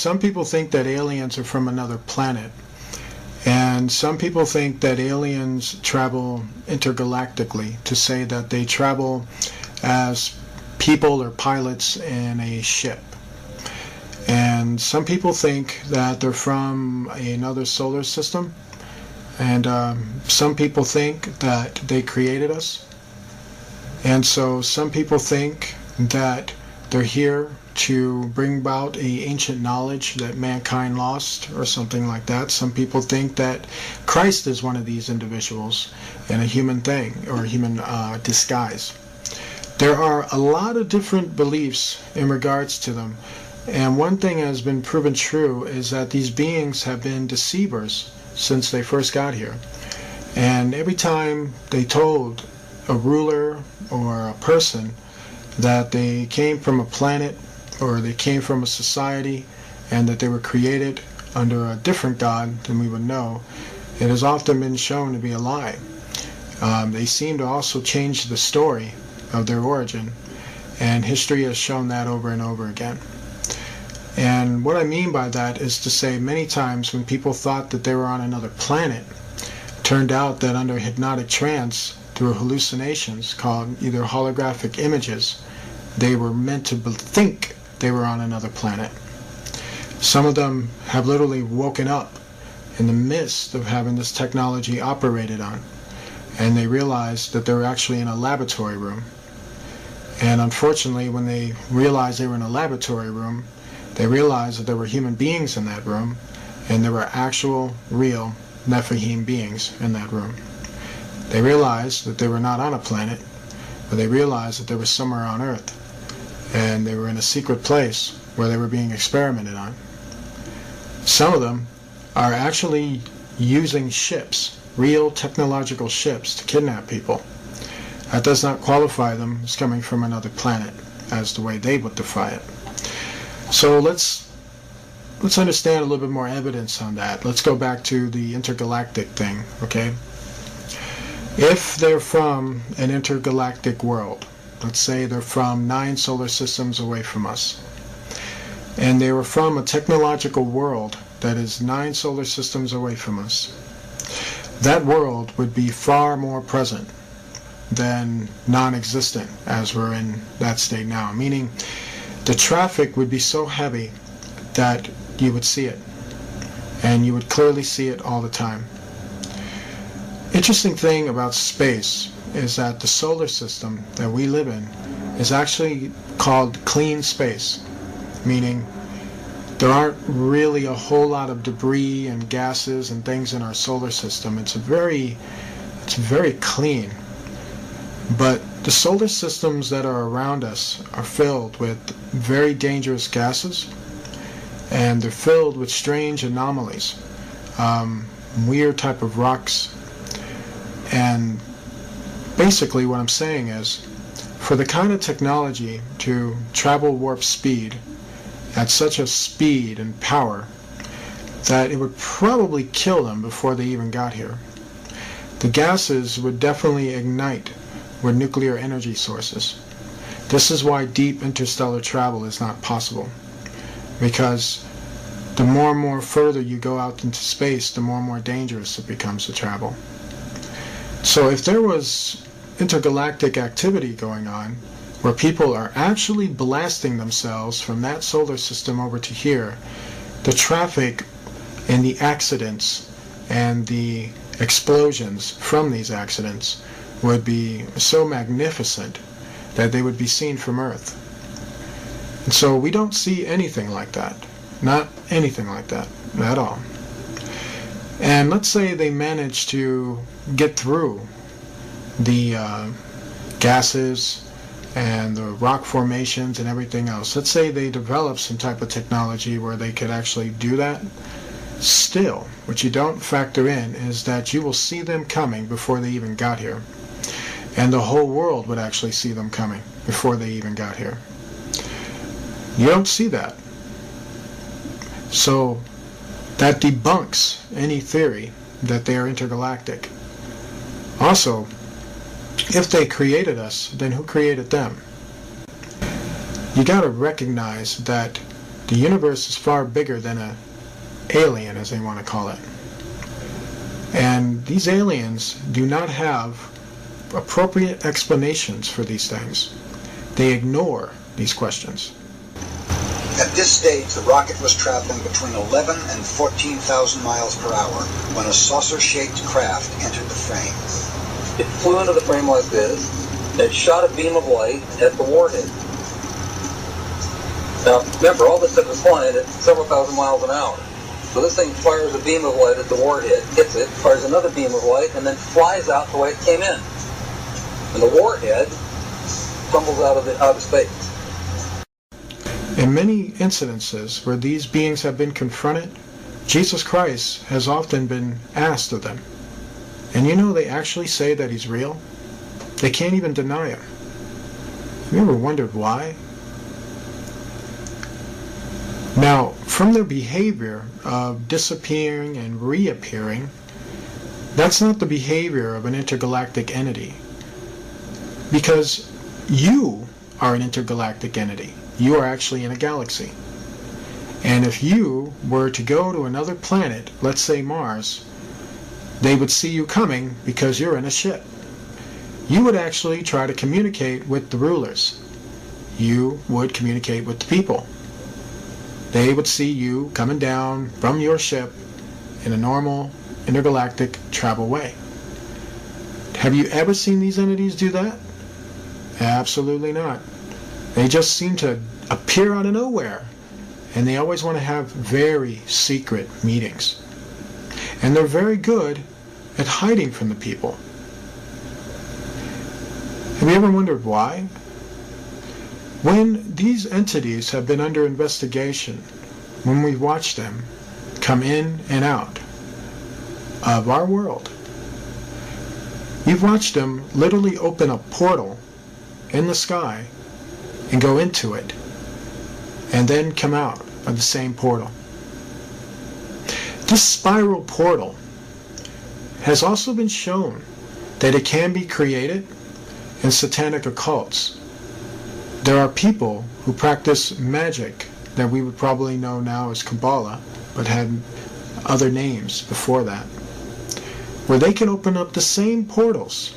some people think that aliens are from another planet. And some people think that aliens travel intergalactically, to say that they travel as people or pilots in a ship. And some people think that they're from another solar system. And um, some people think that they created us. And so some people think that they're here to bring about a ancient knowledge that mankind lost or something like that. Some people think that Christ is one of these individuals in a human thing or a human uh, disguise. There are a lot of different beliefs in regards to them. And one thing has been proven true is that these beings have been deceivers since they first got here. And every time they told a ruler or a person that they came from a planet or they came from a society and that they were created under a different God than we would know, it has often been shown to be a lie. Um, they seem to also change the story of their origin, and history has shown that over and over again. And what I mean by that is to say many times when people thought that they were on another planet, turned out that under hypnotic trance, through hallucinations called either holographic images, they were meant to think they were on another planet. Some of them have literally woken up in the midst of having this technology operated on, and they realized that they were actually in a laboratory room. And unfortunately, when they realized they were in a laboratory room, they realized that there were human beings in that room, and there were actual, real Nephilim beings in that room. They realized that they were not on a planet, but they realized that they were somewhere on Earth, and they were in a secret place where they were being experimented on. Some of them are actually using ships, real technological ships, to kidnap people. That does not qualify them as coming from another planet, as the way they would define it. So let's let's understand a little bit more evidence on that. Let's go back to the intergalactic thing, okay? If they're from an intergalactic world, let's say they're from nine solar systems away from us, and they were from a technological world that is nine solar systems away from us, that world would be far more present than non-existent as we're in that state now. Meaning, the traffic would be so heavy that you would see it, and you would clearly see it all the time. Interesting thing about space is that the solar system that we live in is actually called clean space, meaning there aren't really a whole lot of debris and gases and things in our solar system. It's very It's very clean. But the solar systems that are around us are filled with very dangerous gases and they're filled with strange anomalies, um, weird type of rocks. And basically what I'm saying is for the kind of technology to travel warp speed at such a speed and power that it would probably kill them before they even got here. The gases would definitely ignite with nuclear energy sources. This is why deep interstellar travel is not possible. Because the more and more further you go out into space, the more and more dangerous it becomes to travel. So if there was intergalactic activity going on, where people are actually blasting themselves from that solar system over to here, the traffic and the accidents and the explosions from these accidents would be so magnificent that they would be seen from Earth. And so we don't see anything like that. Not anything like that at all. And let's say they manage to get through the uh, gases and the rock formations and everything else. Let's say they develop some type of technology where they could actually do that. Still, what you don't factor in is that you will see them coming before they even got here. And the whole world would actually see them coming before they even got here. You don't see that. So that debunks any theory that they are intergalactic. Also, if they created us, then who created them? You got to recognize that the universe is far bigger than a alien, as they want to call it. And these aliens do not have appropriate explanations for these things. They ignore these questions. At this stage, the rocket was traveling between 11 and 14,000 miles per hour when a saucer-shaped craft entered the frame. It flew into the frame like this. It shot a beam of light at the warhead. Now, remember, all this stuff is flying at several thousand miles an hour. So this thing fires a beam of light at the warhead, hits it, fires another beam of light, and then flies out the way it came in. And the warhead tumbles out of, the, out of space. In many incidences where these beings have been confronted, Jesus Christ has often been asked of them, and you know they actually say that he's real? They can't even deny him. Have you ever wondered why? Now, from their behavior of disappearing and reappearing, that's not the behavior of an intergalactic entity. Because you are an intergalactic entity. You are actually in a galaxy. And if you were to go to another planet, let's say Mars, they would see you coming because you're in a ship. You would actually try to communicate with the rulers. You would communicate with the people. They would see you coming down from your ship in a normal intergalactic travel way. Have you ever seen these entities do that? Absolutely not. They just seem to appear out of nowhere. And they always want to have very secret meetings. And they're very good at hiding from the people. Have you ever wondered why? When these entities have been under investigation, when we watch them come in and out of our world, you've watched them literally open a portal in the sky and go into it and then come out of the same portal. This spiral portal has also been shown that it can be created in satanic occults. There are people who practice magic that we would probably know now as Kabbalah, but had other names before that, where they can open up the same portals.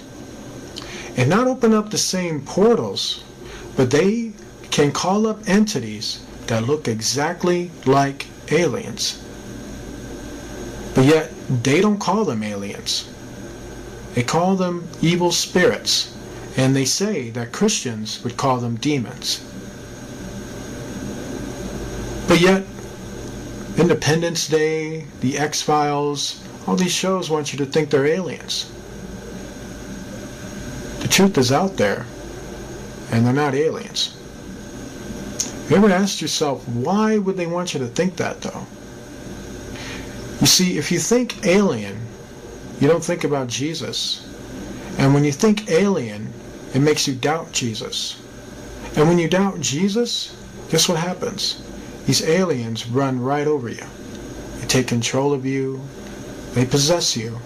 And not open up the same portals, but they can call up entities that look exactly like aliens. But yet, they don't call them aliens. They call them evil spirits, and they say that Christians would call them demons. But yet, Independence Day, The X-Files, all these shows want you to think they're aliens. The truth is out there, and they're not aliens. You ever asked yourself, why would they want you to think that, though? You see, if you think alien, you don't think about Jesus. And when you think alien, it makes you doubt Jesus. And when you doubt Jesus, guess what happens? These aliens run right over you. They take control of you. They possess you.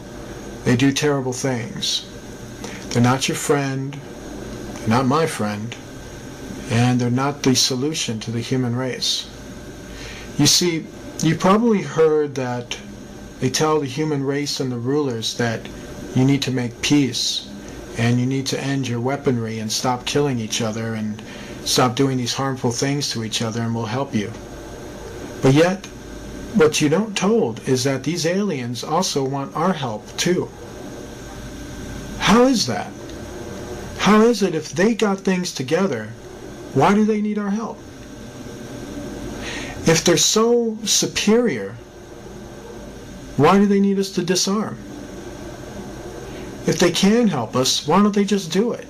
They do terrible things. They're not your friend. They're not my friend. And they're not the solution to the human race. You see, you probably heard that they tell the human race and the rulers that you need to make peace and you need to end your weaponry and stop killing each other and stop doing these harmful things to each other and we'll help you. But yet, what you don't told is that these aliens also want our help too. How is that? How is it if they got things together, why do they need our help? If they're so superior, why do they need us to disarm? If they can help us, why don't they just do it?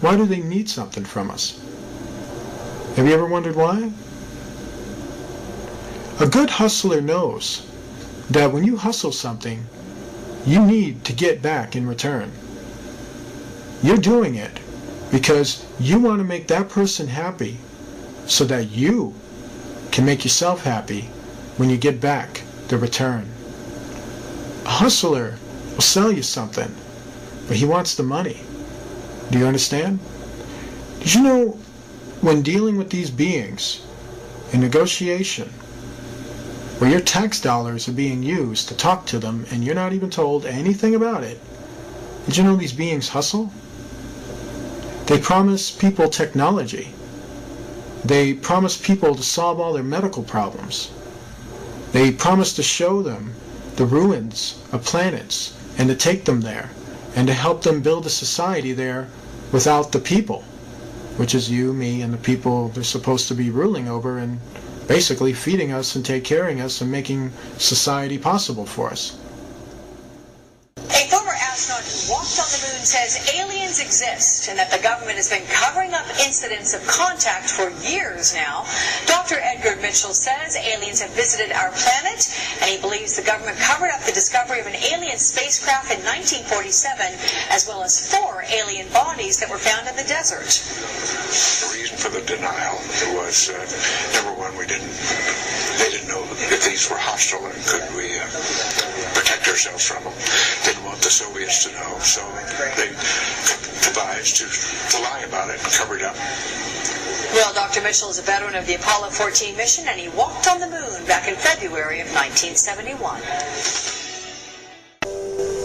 Why do they need something from us? Have you ever wondered why? A good hustler knows that when you hustle something, you need to get back in return. You're doing it because you want to make that person happy so that you can make yourself happy when you get back the return. A hustler will sell you something, but he wants the money. Do you understand? Did you know when dealing with these beings in negotiation, where your tax dollars are being used to talk to them and you're not even told anything about it, did you know these beings hustle? They promise people technology. They promise people to solve all their medical problems. They promise to show them the ruins of planets and to take them there and to help them build a society there without the people, which is you, me, and the people they're supposed to be ruling over and basically feeding us and take caring us and making society possible for us. A former astronaut who walked on the moon says exist and that the government has been covering up incidents of contact for years now. Dr. Edgar Mitchell says aliens have visited our planet and he believes the government covered up the discovery of an alien spacecraft in 1947 as well as four alien bodies that were found in the desert. The reason for the denial was uh, number one, we didn't they didn't know if these were hostile and could we uh, protect ourselves from them. Didn't want the Soviets to know, so they devised to, to lie about it and cover it up. Well, Dr. Mitchell is a veteran of the Apollo 14 mission and he walked on the moon back in February of 1971.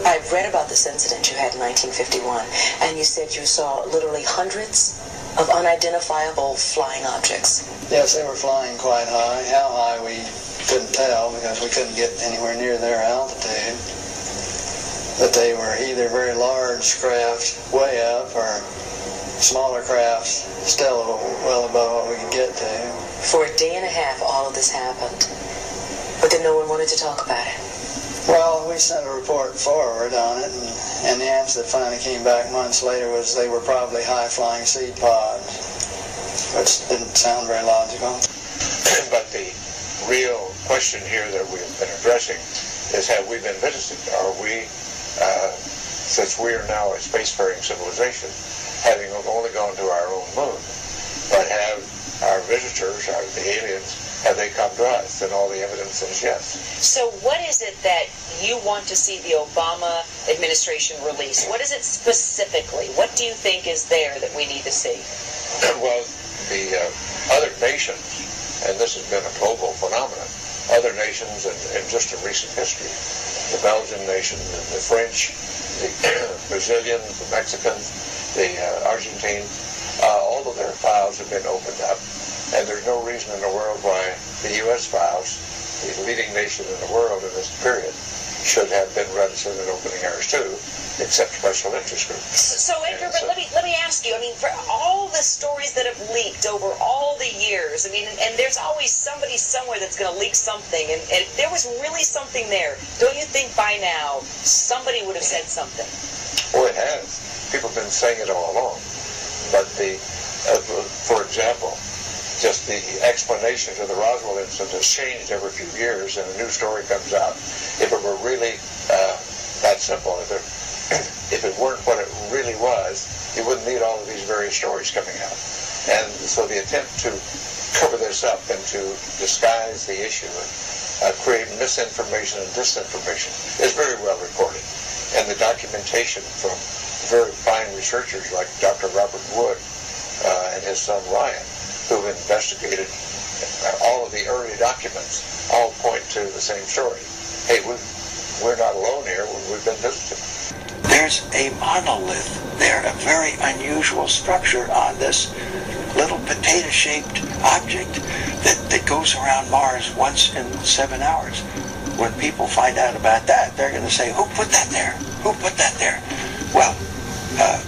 I've read about this incident you had in 1951, and you said you saw literally hundreds of unidentifiable flying objects. Yes, they were flying quite high. How high we couldn't tell because we couldn't get anywhere near their altitude. But they were either very large craft way up or smaller crafts still well above what we could get to. For a day and a half, all of this happened, but then no one wanted to talk about it. Well, we sent a report forward on it, and, and the answer that finally came back months later was they were probably high-flying seed pods, which didn't sound very logical. but the real question here that we've been addressing is have we been visited? Are we, uh, since we are now a spacefaring civilization, having only gone to our own moon, but have our visitors, our, the aliens, have they come to us? And all the evidence is yes. So what is it that you want to see the Obama administration release? What is it specifically? What do you think is there that we need to see? well, the uh, other nations, and this has been a global phenomenon, other nations in, in just in recent history, the Belgian nation, the, the French, the Brazilian, the Mexican, the uh, Argentine, uh, all of their files have been opened up. And there's no reason in the world why the U.S. files, the leading nation in the world in this period, should have been reticent in opening ours too, except special interest groups. So, Edgar, but let me let me ask you. I mean, for all the stories that have leaked over all the years, I mean, and there's always somebody somewhere that's going to leak something, and, and if there was really something there, don't you think by now somebody would have said something? Well, it has. people have been saying it all along. But the, uh, for example, just the explanation to the Roswell incident has changed every few years, and a new story comes out. If it were really uh, that simple, if it, if it weren't what it really was, you wouldn't need all of these various stories coming out. And so the attempt to cover this up and to disguise the issue and uh, create misinformation and disinformation is very well reported. And the documentation from very fine researchers like Dr. Robert Wood uh, and his son Ryan who've investigated all of the early documents all point to the same story. Hey, we we're not alone here. We've been visited. There's a monolith there, a very unusual structure on this little potato-shaped object that, that goes around Mars once in seven hours. When people find out about that, they're going to say, who put that there? Who put that there? Well, uh,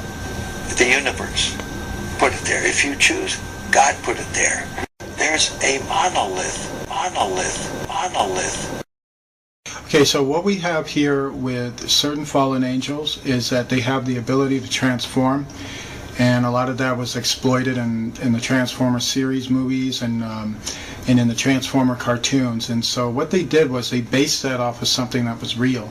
the universe put it there. If you choose God put it there. There's a monolith, monolith, monolith. Okay, so what we have here with certain fallen angels is that they have the ability to transform, and a lot of that was exploited in, in the Transformer series movies and um, and in the Transformer cartoons. And so what they did was they based that off of something that was real.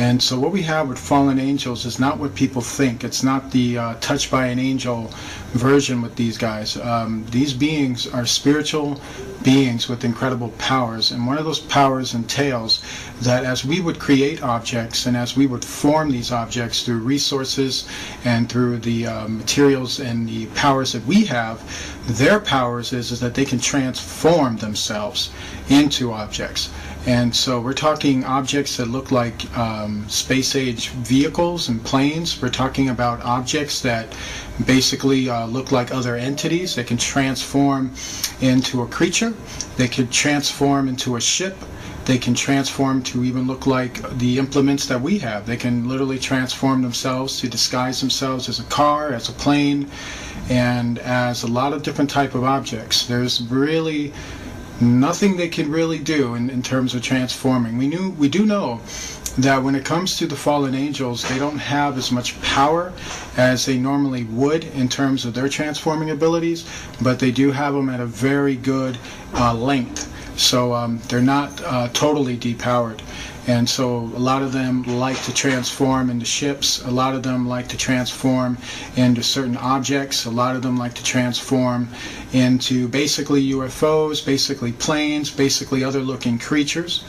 And so what we have with fallen angels is not what people think. It's not the uh, touched by an angel version with these guys. Um, these beings are spiritual beings with incredible powers, and one of those powers entails that as we would create objects and as we would form these objects through resources and through the uh, materials and the powers that we have, their powers is, is that they can transform themselves into objects. And so we're talking objects that look like um, space age vehicles and planes. We're talking about objects that basically uh, look like other entities. They can transform into a creature. They can transform into a ship. They can transform to even look like the implements that we have. They can literally transform themselves to disguise themselves as a car, as a plane, and as a lot of different type of objects. There's really nothing they can really do in, in terms of transforming. We knew we do know that when it comes to the fallen angels, they don't have as much power as they normally would in terms of their transforming abilities, but they do have them at a very good uh, length. So um, they're not uh, totally depowered. And so a lot of them like to transform into ships. A lot of them like to transform into certain objects. A lot of them like to transform into basically UFOs, basically planes, basically other looking creatures.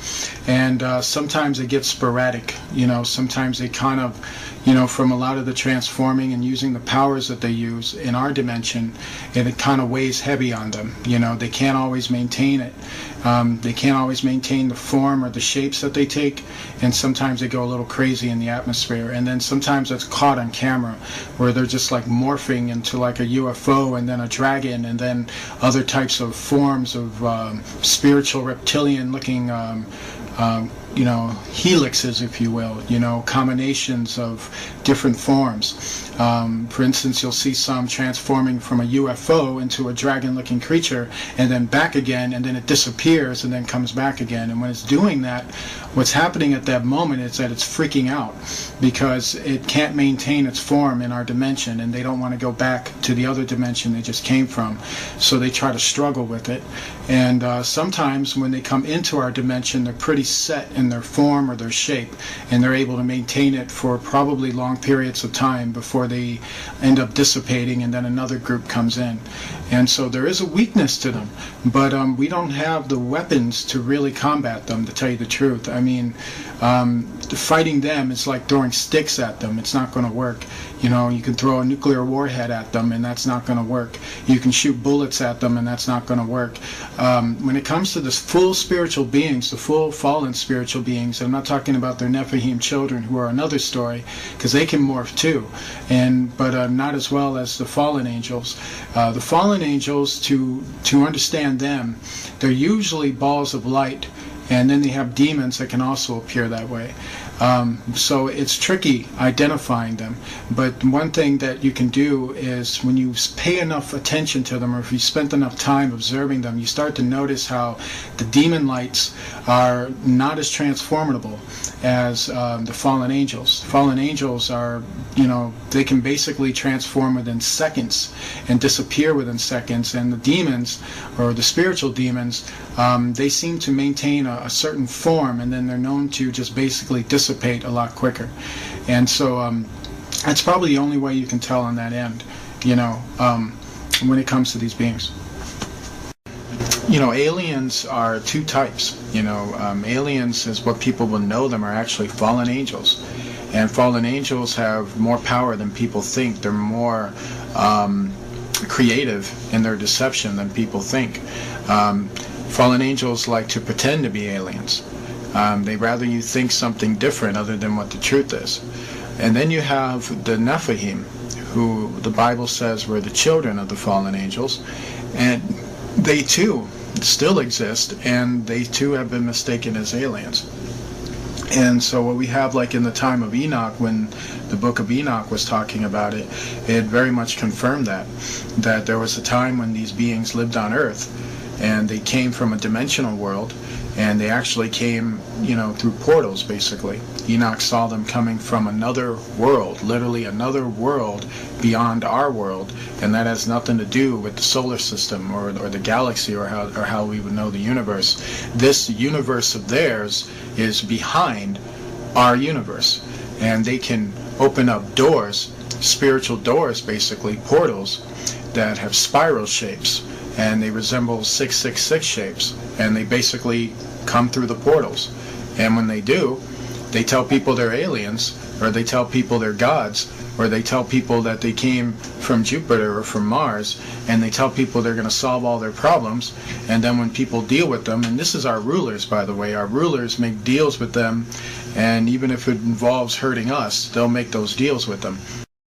And uh, sometimes it gets sporadic. You know, sometimes they kind of, you know, from a lot of the transforming and using the powers that they use in our dimension, it kind of weighs heavy on them. You know, they can't always maintain it. Um, they can't always maintain the form or the shapes that they take, and sometimes they go a little crazy in the atmosphere. And then sometimes that's caught on camera, where they're just like morphing into like a UFO and then a dragon, and then other types of forms of um, spiritual reptilian-looking um, um, you know, helixes, if you will, you know, combinations of different forms. Um, for instance, you'll see some transforming from a UFO into a dragon-looking creature and then back again, and then it disappears and then comes back again. And when it's doing that, what's happening at that moment is that it's freaking out because it can't maintain its form in our dimension and they don't want to go back to the other dimension they just came from. So they try to struggle with it. And uh, sometimes when they come into our dimension, they're pretty set in their form or their shape, and they're able to maintain it for probably long periods of time before they end up dissipating, and then another group comes in. And so there is a weakness to them, but um, we don't have the weapons to really combat them, to tell you the truth. I mean, um, fighting them is like throwing sticks at them. It's not going to work. You know, you can throw a nuclear warhead at them, and that's not going to work. You can shoot bullets at them, and that's not going to work. Um, when it comes to the full spiritual beings, the full fallen spiritual beings, I'm not talking about their Nephilim children, who are another story, because they can morph too, and but uh, not as well as the fallen angels. Uh, the fallen angels, to to understand them, they're usually balls of light and then they have demons that can also appear that way. Um, so it's tricky identifying them. But one thing that you can do is when you pay enough attention to them, or if you spent enough time observing them, you start to notice how the demon lights are not as transformable as um, the fallen angels. Fallen angels are, you know, they can basically transform within seconds and disappear within seconds. And the demons, or the spiritual demons, um, they seem to maintain a, a certain form, and then they're known to just basically dissipate a lot quicker. And so um, that's probably the only way you can tell on that end, you know, um, when it comes to these beings. You know, aliens are two types. You know, um, aliens, is what people will know them, are actually fallen angels. And fallen angels have more power than people think. They're more um, creative in their deception than people think. Um, fallen angels like to pretend to be aliens. Um, they rather you think something different other than what the truth is. And then you have the Nephilim, who the Bible says were the children of the fallen angels, and they too still exist, and they too have been mistaken as aliens. And so what we have like in the time of Enoch when the book of Enoch was talking about it, it very much confirmed that that there was a time when these beings lived on earth and they came from a dimensional world and they actually came, you know, through portals basically. Enoch saw them coming from another world, literally another world beyond our world, and that has nothing to do with the solar system or, or the galaxy or how, or how we would know the universe. This universe of theirs is behind our universe, and they can open up doors, spiritual doors basically, portals that have spiral shapes and they resemble 666 shapes and they basically come through the portals and when they do they tell people they're aliens or they tell people they're gods or they tell people that they came from Jupiter or from Mars and they tell people they're going to solve all their problems and then when people deal with them and this is our rulers by the way our rulers make deals with them and even if it involves hurting us they'll make those deals with them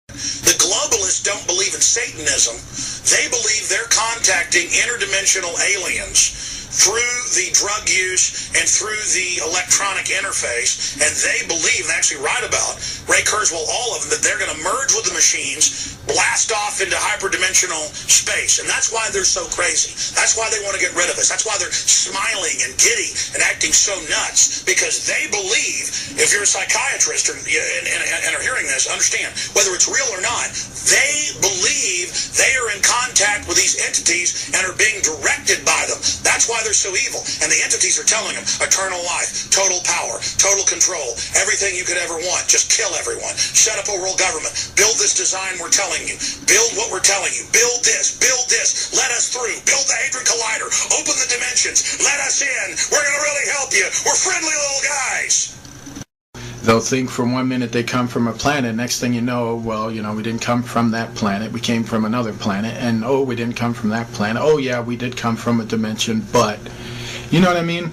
the globalists don't believe in Satanism. They believe they're contacting interdimensional aliens through the drug use and through the electronic interface. And they believe, and actually write about, Ray Kurzweil, all of them, that they're going to merge with the machines, blast off into hyperdimensional space. And that's why they're so crazy. That's why they want to get rid of us. That's why they're smiling and giddy and acting so nuts. Because they believe, if you're a psychiatrist or, and, and, and are hearing this, understand, whether it's real or not, they believe they are in contact with these entities and are being directed by them. That's why they're so evil. And the entities are telling them eternal life, total power, total control, everything you could ever want. Just kill everyone. Set up a world government. Build this design we're telling you. Build what we're telling you. Build this. Build this. Let us through. Build the Hadron Collider. Open the dimensions. Let us in. We're going to really help you. We're friendly little guys they'll think for one minute they come from a planet next thing you know well you know we didn't come from that planet we came from another planet and oh we didn't come from that planet. Oh yeah we did come from a dimension but you know what i mean?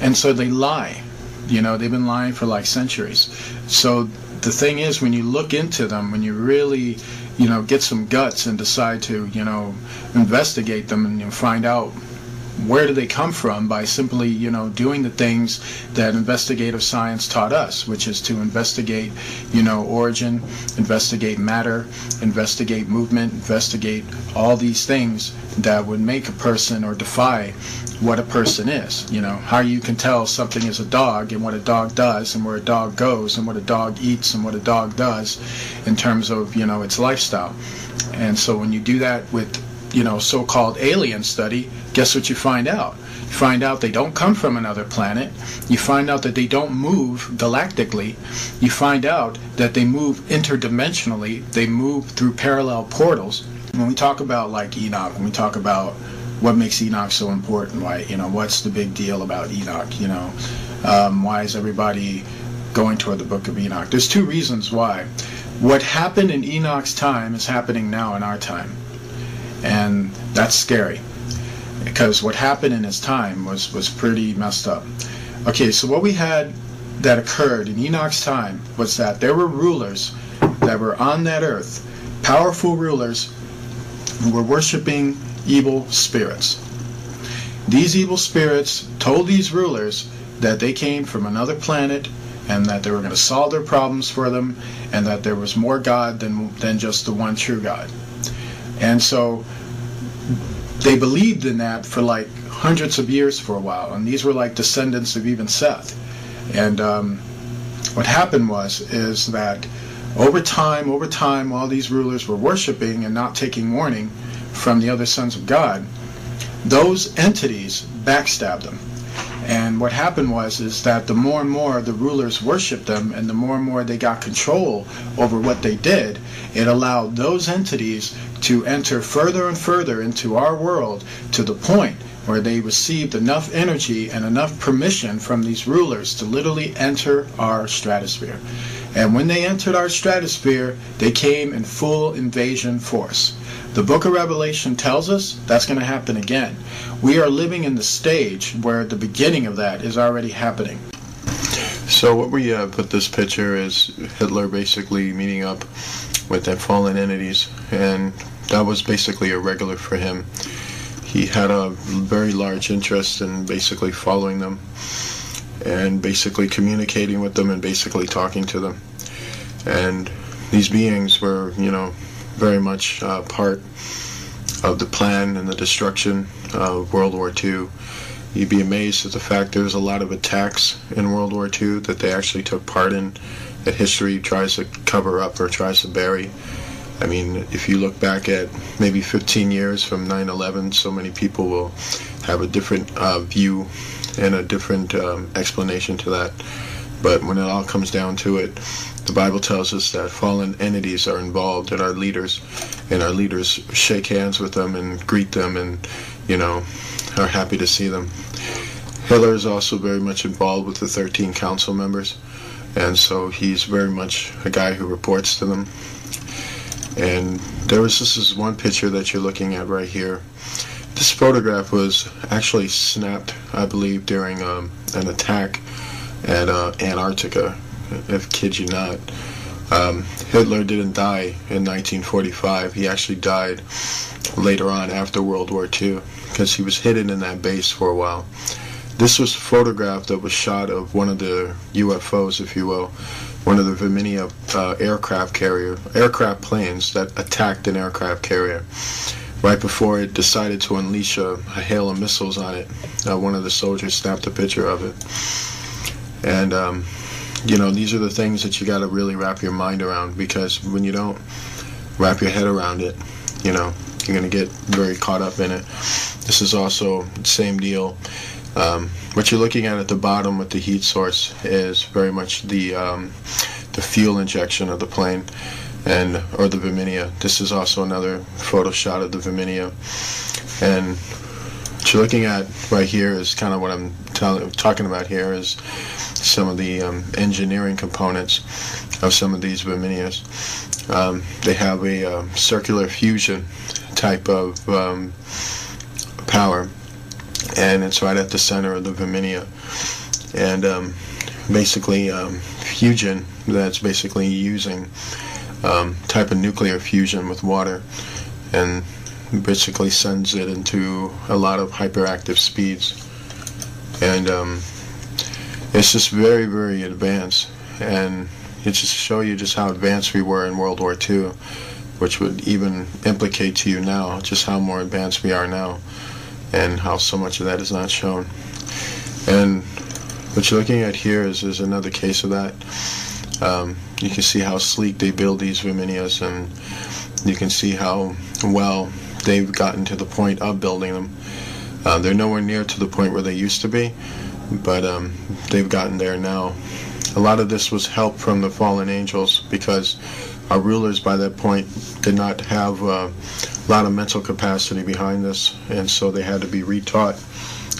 And so they lie you know they've been lying for like centuries. So the thing is when you look into them when you really you know get some guts and decide to you know investigate them and you know, find out where do they come from by simply, you know, doing the things that investigative science taught us, which is to investigate, you know, origin, investigate matter, investigate movement, investigate all these things that would make a person or defy what a person is. You know, how you can tell something is a dog and what a dog does and where a dog goes and what a dog eats and what a dog does in terms of, you know, its lifestyle. And so when you do that with you know, so-called alien study, guess what you find out? You find out they don't come from another planet. You find out that they don't move galactically. You find out that they move interdimensionally. They move through parallel portals. When we talk about like Enoch, when we talk about what makes Enoch so important, why you know, what's the big deal about Enoch? You know, um, why is everybody going toward the Book of Enoch? There's two reasons why. What happened in Enoch's time is happening now in our time and that's scary because what happened in his time was was pretty messed up. Okay, so what we had that occurred in Enoch's time was that there were rulers that were on that earth, powerful rulers who were worshiping evil spirits. These evil spirits told these rulers that they came from another planet and that they were going to solve their problems for them and that there was more God than, than just the one true God. And so they believed in that for like hundreds of years for a while. And these were like descendants of even Seth. And um, what happened was is that over time, over time, while these rulers were worshiping and not taking warning from the other sons of God, those entities backstabbed them. And what happened was is that the more and more the rulers worshiped them and the more and more they got control over what they did, it allowed those entities to enter further and further into our world to the point where they received enough energy and enough permission from these rulers to literally enter our stratosphere. And when they entered our stratosphere, they came in full invasion force. The book of Revelation tells us that's going to happen again. We are living in the stage where the beginning of that is already happening. So what we uh, put this picture is Hitler basically meeting up with the fallen entities, and that was basically a regular for him. He had a very large interest in basically following them and basically communicating with them and basically talking to them. And these beings were, you know, very much uh, part of the plan and the destruction of World War II. You'd be amazed at the fact there's a lot of attacks in World War II that they actually took part in that history tries to cover up or tries to bury. I mean, if you look back at maybe 15 years from 9-11, so many people will have a different uh, view and a different um, explanation to that. But when it all comes down to it, the Bible tells us that fallen entities are involved and our leaders, and our leaders shake hands with them and greet them and, you know, are happy to see them. Hitler is also very much involved with the 13 council members, and so he's very much a guy who reports to them. And there was this is one picture that you're looking at right here. This photograph was actually snapped, I believe, during um, an attack at uh, Antarctica if kid you not. Um, Hitler didn't die in 1945. He actually died later on after World War II because he was hidden in that base for a while. This was a photograph that was shot of one of the UFOs, if you will, one of the Virginia uh, aircraft carrier, aircraft planes that attacked an aircraft carrier. Right before it decided to unleash a, a hail of missiles on it, uh, one of the soldiers snapped a picture of it. And um, you know, these are the things that you got to really wrap your mind around because when you don't wrap your head around it, you know, you're going to get very caught up in it. This is also the same deal. Um, what you're looking at at the bottom with the heat source is very much the um, the fuel injection of the plane and or the Virginia. This is also another photo shot of the Virginia. And what you're looking at right here is kind of what I'm talking about here is some of the um, engineering components of some of these Virginias. Um, they have a uh, circular fusion type of um, power, and it's right at the center of the Virginia. And um, basically, um, fusion that's basically using um, type of nuclear fusion with water, and basically sends it into a lot of hyperactive speeds. And it's just very, very advanced. And it just show you just how advanced we were in World War II, which would even implicate to you now just how more advanced we are now and how so much of that is not shown. And what you're looking at here is, is another case of that. Um, you can see how sleek they build these Virginias and you can see how well they've gotten to the point of building them. Uh, they're nowhere near to the point where they used to be, but um, they've gotten there now. A lot of this was help from the fallen angels because our rulers by that point did not have a lot of mental capacity behind this, and so they had to be retaught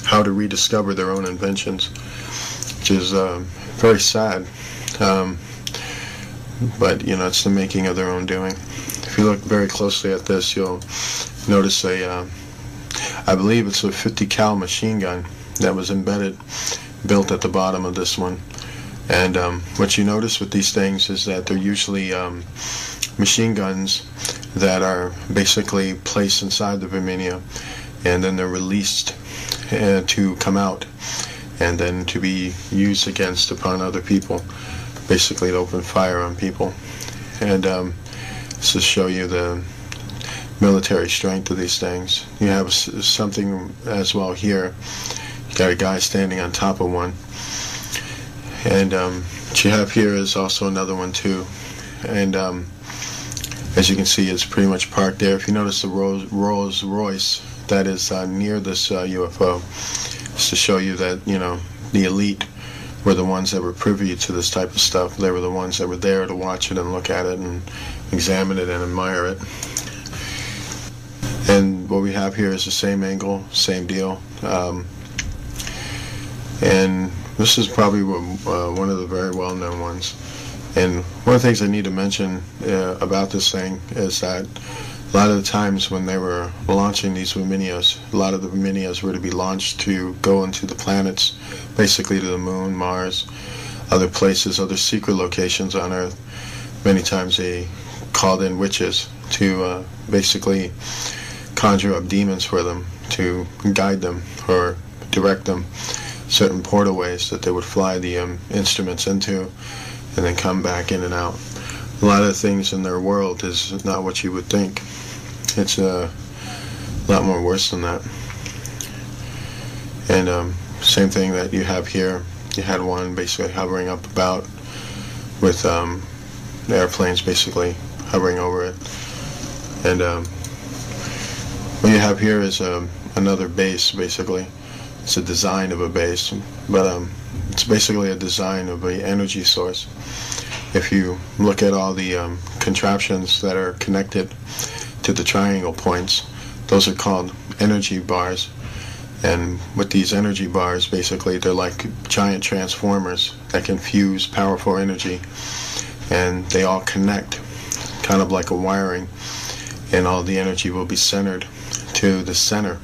how to rediscover their own inventions, which is uh, very sad. Um, but you know, it's the making of their own doing. If you look very closely at this, you'll notice a, uh, I believe it's a 50 cal machine gun that was embedded, built at the bottom of this one. And um, what you notice with these things is that they're usually um, machine guns that are basically placed inside the Virginia and then they're released uh, to come out and then to be used against upon other people, basically to open fire on people. And um, to show you the military strength of these things. You have something as well here. You got a guy standing on top of one. And um, what you have here is also another one too. And um, as you can see, it's pretty much parked there. If you notice the Rolls, Rolls Royce that is uh, near this uh, UFO, it's to show you that, you know, the elite were the ones that were privy to this type of stuff. They were the ones that were there to watch it and look at it and examine it and admire it. And what we have here is the same angle, same deal. Um, and this is probably uh, one of the very well-known ones. And one of the things I need to mention uh, about this thing is that a lot of the times when they were launching these Luminias, a lot of the Luminias were to be launched to go into the planets, basically to the moon, Mars, other places, other secret locations on Earth. Many times they called in witches to uh, basically conjure up demons for them, to guide them or direct them certain portalways that they would fly the um, instruments into and then come back in and out. A lot of things in their world is not what you would think. It's uh, a lot more worse than that. And um, same thing that you have here. You had one basically hovering up about with um, airplanes basically hovering over it. And um, what you have here is um, another base basically. It's a design of a base, but um, it's basically a design of an energy source. If you look at all the um, contraptions that are connected to the triangle points, those are called energy bars. And with these energy bars, basically, they're like giant transformers that can fuse powerful energy. And they all connect, kind of like a wiring. And all the energy will be centered to the center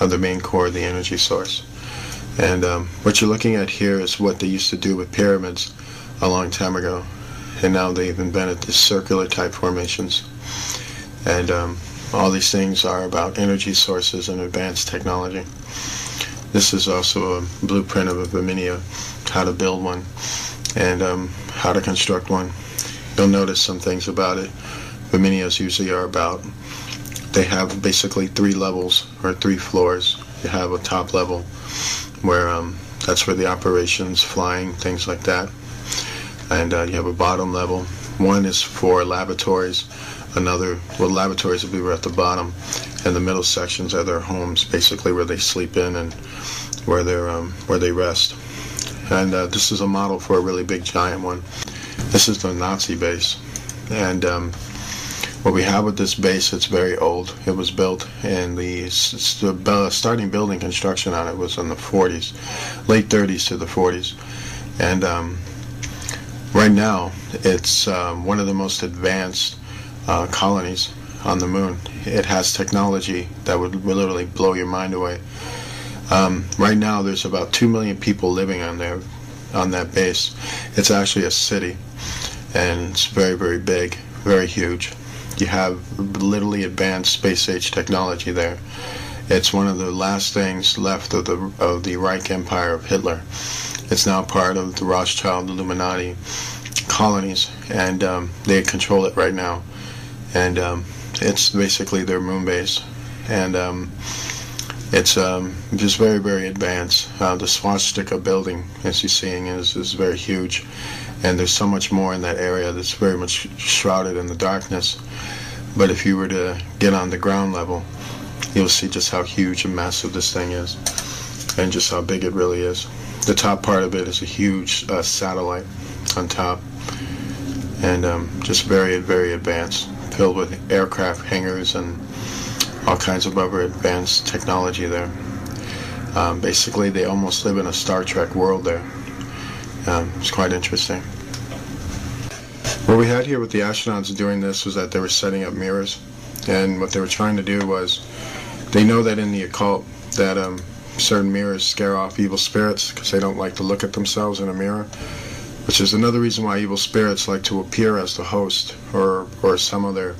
of the main core the energy source. And um, what you're looking at here is what they used to do with pyramids a long time ago. And now they've invented these circular type formations. And um, all these things are about energy sources and advanced technology. This is also a blueprint of a Biminia, how to build one and um, how to construct one. You'll notice some things about it. Biminias usually are about, they have basically three levels or three floors. You have a top level where um, that's where the operations, flying, things like that. And uh, you have a bottom level. One is for laboratories. Another, well, laboratories will be at the bottom, and the middle sections are their homes, basically where they sleep in and where they um, where they rest. And uh, this is a model for a really big giant one. This is the Nazi base, and um, what we have with this base, it's very old. It was built and the, starting building construction on it was in the 40s, late 30s to the 40s, and um, right now it's um, one of the most advanced uh, colonies on the moon. It has technology that would literally blow your mind away. Um, right now, there's about two million people living on there, on that base. It's actually a city, and it's very, very big, very huge you have literally advanced space age technology there. It's one of the last things left of the of the Reich Empire of Hitler. It's now part of the Rothschild Illuminati colonies, and um, they control it right now. And um, it's basically their moon base, and um, it's um, just very very advanced. Uh, the swastika building, as you're seeing, is is very huge and there's so much more in that area that's very much shrouded in the darkness. But if you were to get on the ground level, you'll see just how huge and massive this thing is, and just how big it really is. The top part of it is a huge uh, satellite on top, and um, just very, very advanced, filled with aircraft hangars and all kinds of other advanced technology there. Um, basically, they almost live in a Star Trek world there. Um, it's quite interesting. What we had here with the astronauts doing this was that they were setting up mirrors, and what they were trying to do was, they know that in the occult that um, certain mirrors scare off evil spirits because they don't like to look at themselves in a mirror, which is another reason why evil spirits like to appear as the host or or some other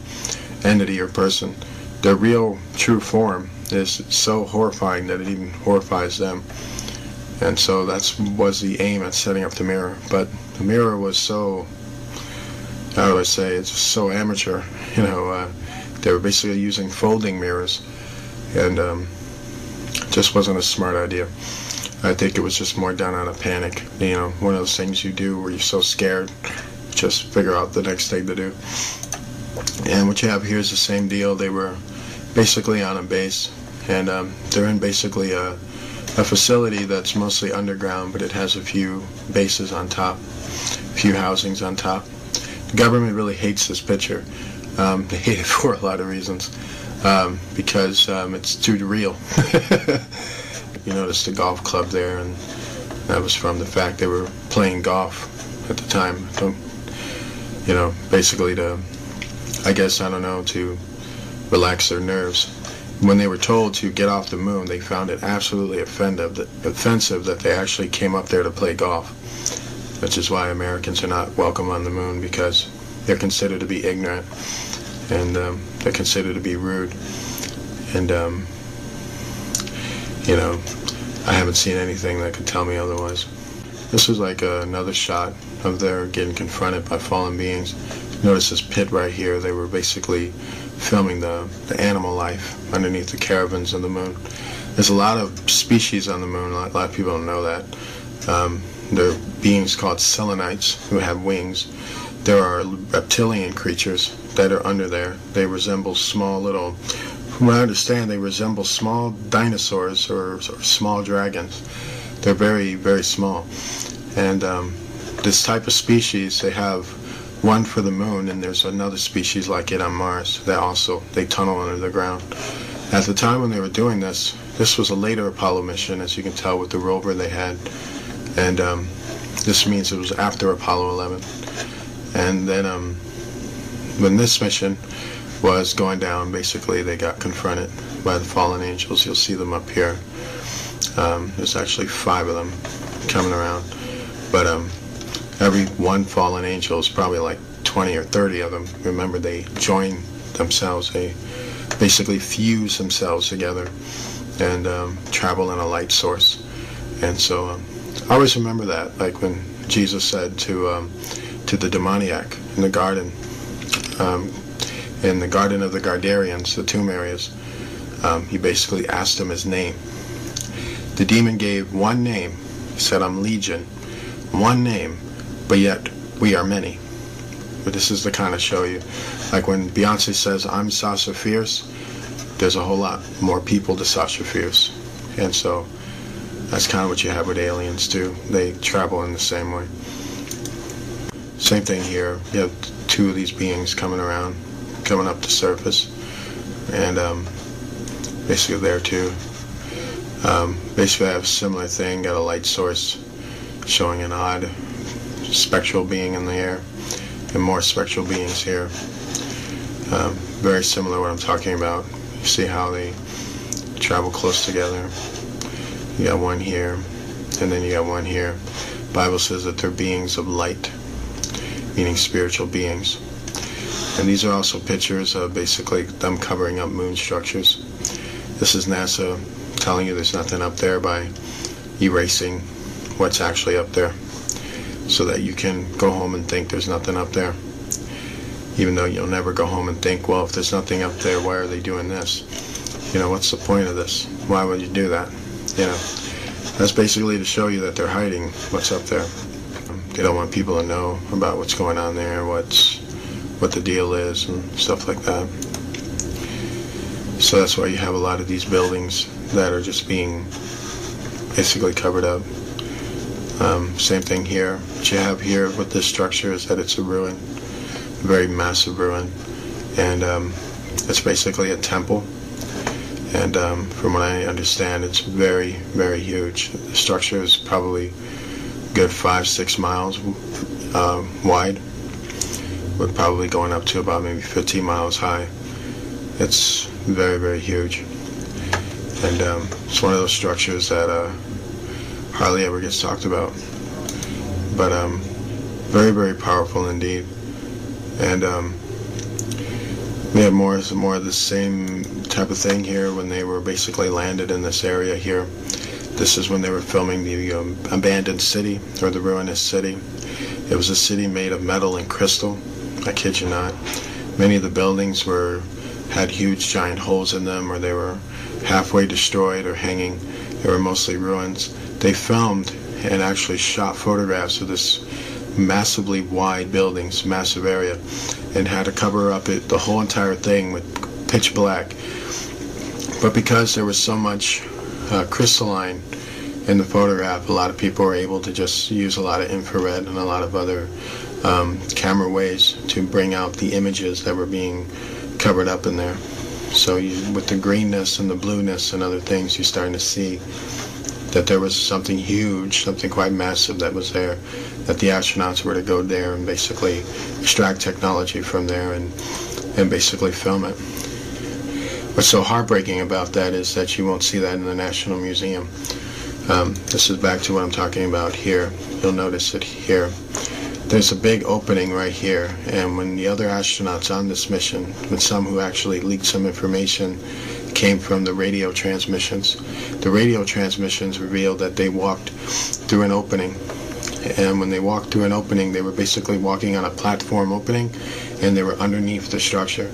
entity or person. Their real true form is so horrifying that it even horrifies them. And so that was the aim at setting up the mirror. But the mirror was so, how do I say, it's so amateur. You know, uh, they were basically using folding mirrors, and um, just wasn't a smart idea. I think it was just more done out of panic. You know, one of those things you do where you're so scared, just figure out the next thing to do. And what you have here is the same deal. They were basically on a base, and um, they're in basically a, a facility that's mostly underground, but it has a few bases on top, a few housings on top. The government really hates this picture. Um, they hate it for a lot of reasons, um, because um, it's too real. you notice the golf club there, and that was from the fact they were playing golf at the time. You know, basically to, I guess, I don't know, to relax their nerves. When they were told to get off the moon, they found it absolutely offensive that, they actually came up there to play golf, which is why Americans are not welcome on the moon because they're considered to be ignorant and um, they're considered to be rude. And um, you know, I haven't seen anything that could tell me otherwise. This was like uh, another shot of their getting confronted by fallen beings. Notice this pit right here. They were basically filming the, the animal life underneath the caravans of the moon. There's a lot of species on the moon. A lot, a lot of people don't know that. Um, there are beings called selenites who have wings. There are reptilian creatures that are under there. They resemble small little from what I understand, they resemble small dinosaurs or, or small dragons. They're very, very small. And um, this type of species, they have one for the moon, and there's another species like it on Mars that also, they tunnel under the ground. At the time when they were doing this, this was a later Apollo mission, as you can tell with the rover they had. And um, this means it was after Apollo 11. And then um, when this mission, was going down, basically they got confronted by the fallen angels. You'll see them up here. Um, there's actually five of them coming around. But um, every one fallen angel is probably like 20 or 30 of them. Remember, they join themselves. They basically fuse themselves together and um, travel in a light source. And so um, I always remember that, like when Jesus said to um, to the demoniac in the garden, um, in the Garden of the Gardarians, the tomb areas, um, he basically asked him his name. The demon gave one name. He said, I'm Legion. One name, but yet we are many. But this is the kind of show you. Like when Beyonce says, I'm Sasha Fierce, there's a whole lot more people to Sasha Fierce. And so that's kind of what you have with aliens too. They travel in the same way. Same thing here. You have two of these beings coming around coming up the surface and um, basically there too um, basically I have a similar thing got a light source showing an odd spectral being in the air and more spectral beings here. Um, very similar to what I'm talking about. You see how they travel close together. You got one here and then you got one here. Bible says that they're beings of light meaning spiritual beings. And these are also pictures of basically them covering up moon structures. This is NASA telling you there's nothing up there by erasing what's actually up there so that you can go home and think there's nothing up there. Even though you'll never go home and think, well, if there's nothing up there, why are they doing this? You know, what's the point of this? Why would you do that? You know, that's basically to show you that they're hiding what's up there. They don't want people to know about what's going on there, what's what the deal is and stuff like that. So that's why you have a lot of these buildings that are just being basically covered up. Um, same thing here. What you have here with this structure is that it's a ruin, a very massive ruin, and um, it's basically a temple. And um, from what I understand, it's very, very huge. The structure is probably good five, six miles uh, wide we're probably going up to about maybe 15 miles high. It's very, very huge. And um, it's one of those structures that uh, hardly ever gets talked about. But um, very, very powerful indeed. And um, we have more more of the same type of thing here when they were basically landed in this area here. This is when they were filming the um, abandoned city or the ruinous city. It was a city made of metal and crystal. I kid you not. Many of the buildings were had huge giant holes in them or they were halfway destroyed or hanging. They were mostly ruins. They filmed and actually shot photographs of this massively wide buildings, massive area, and had to cover up it, the whole entire thing with pitch black. But because there was so much uh, crystalline in the photograph, a lot of people were able to just use a lot of infrared and a lot of other um, camera ways to bring out the images that were being covered up in there. So you, with the greenness and the blueness and other things, you're starting to see that there was something huge, something quite massive that was there, that the astronauts were to go there and basically extract technology from there and, and basically film it. What's so heartbreaking about that is that you won't see that in the National Museum. Um, this is back to what I'm talking about here. You'll notice it here. There's a big opening right here, and when the other astronauts on this mission, with some who actually leaked some information, came from the radio transmissions. The radio transmissions revealed that they walked through an opening, and when they walked through an opening, they were basically walking on a platform opening, and they were underneath the structure.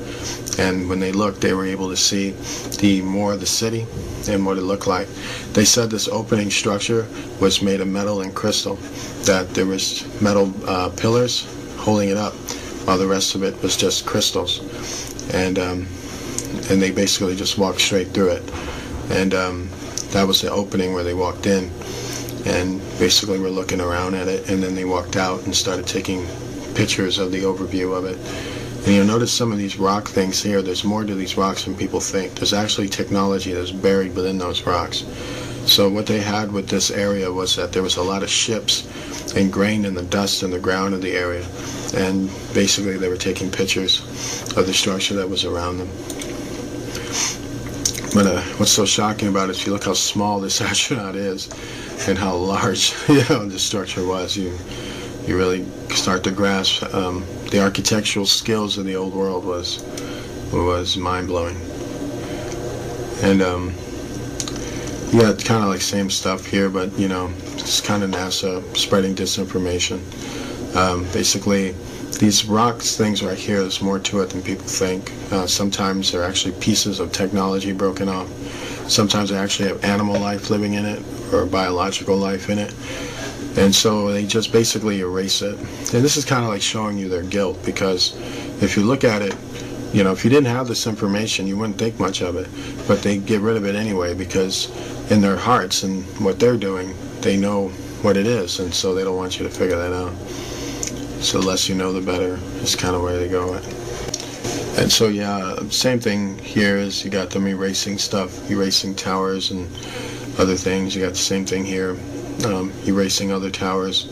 And when they looked, they were able to see the more of the city and what it looked like. They said this opening structure was made of metal and crystal, that there was metal uh, pillars holding it up, while the rest of it was just crystals. And um, and they basically just walked straight through it. And um, that was the opening where they walked in, and basically were looking around at it, and then they walked out and started taking pictures of the overview of it. And you'll notice some of these rock things here, there's more to these rocks than people think. There's actually technology that's buried within those rocks. So what they had with this area was that there was a lot of ships ingrained in the dust and the ground of the area. And basically they were taking pictures of the structure that was around them. But uh, what's so shocking about it is you look how small this astronaut is and how large you know, the structure was. You you really start to grasp um, the architectural skills of the old world was was mind blowing. And um, yeah, kind of like same stuff here, but you know, it's kind of NASA spreading disinformation. Um, basically, these rocks things right here, there's more to it than people think. Uh, sometimes they're actually pieces of technology broken off. Sometimes they actually have animal life living in it or biological life in it. And so they just basically erase it. And this is kind of like showing you their guilt because if you look at it, you know, if you didn't have this information, you wouldn't think much of it. But they get rid of it anyway because in their hearts and what they're doing, they know what it is. And so they don't want you to figure that out. So less you know, the better is kind of where they go. And so, yeah, same thing here is you got them erasing stuff, erasing towers and other things. You got the same thing here um, erasing other towers.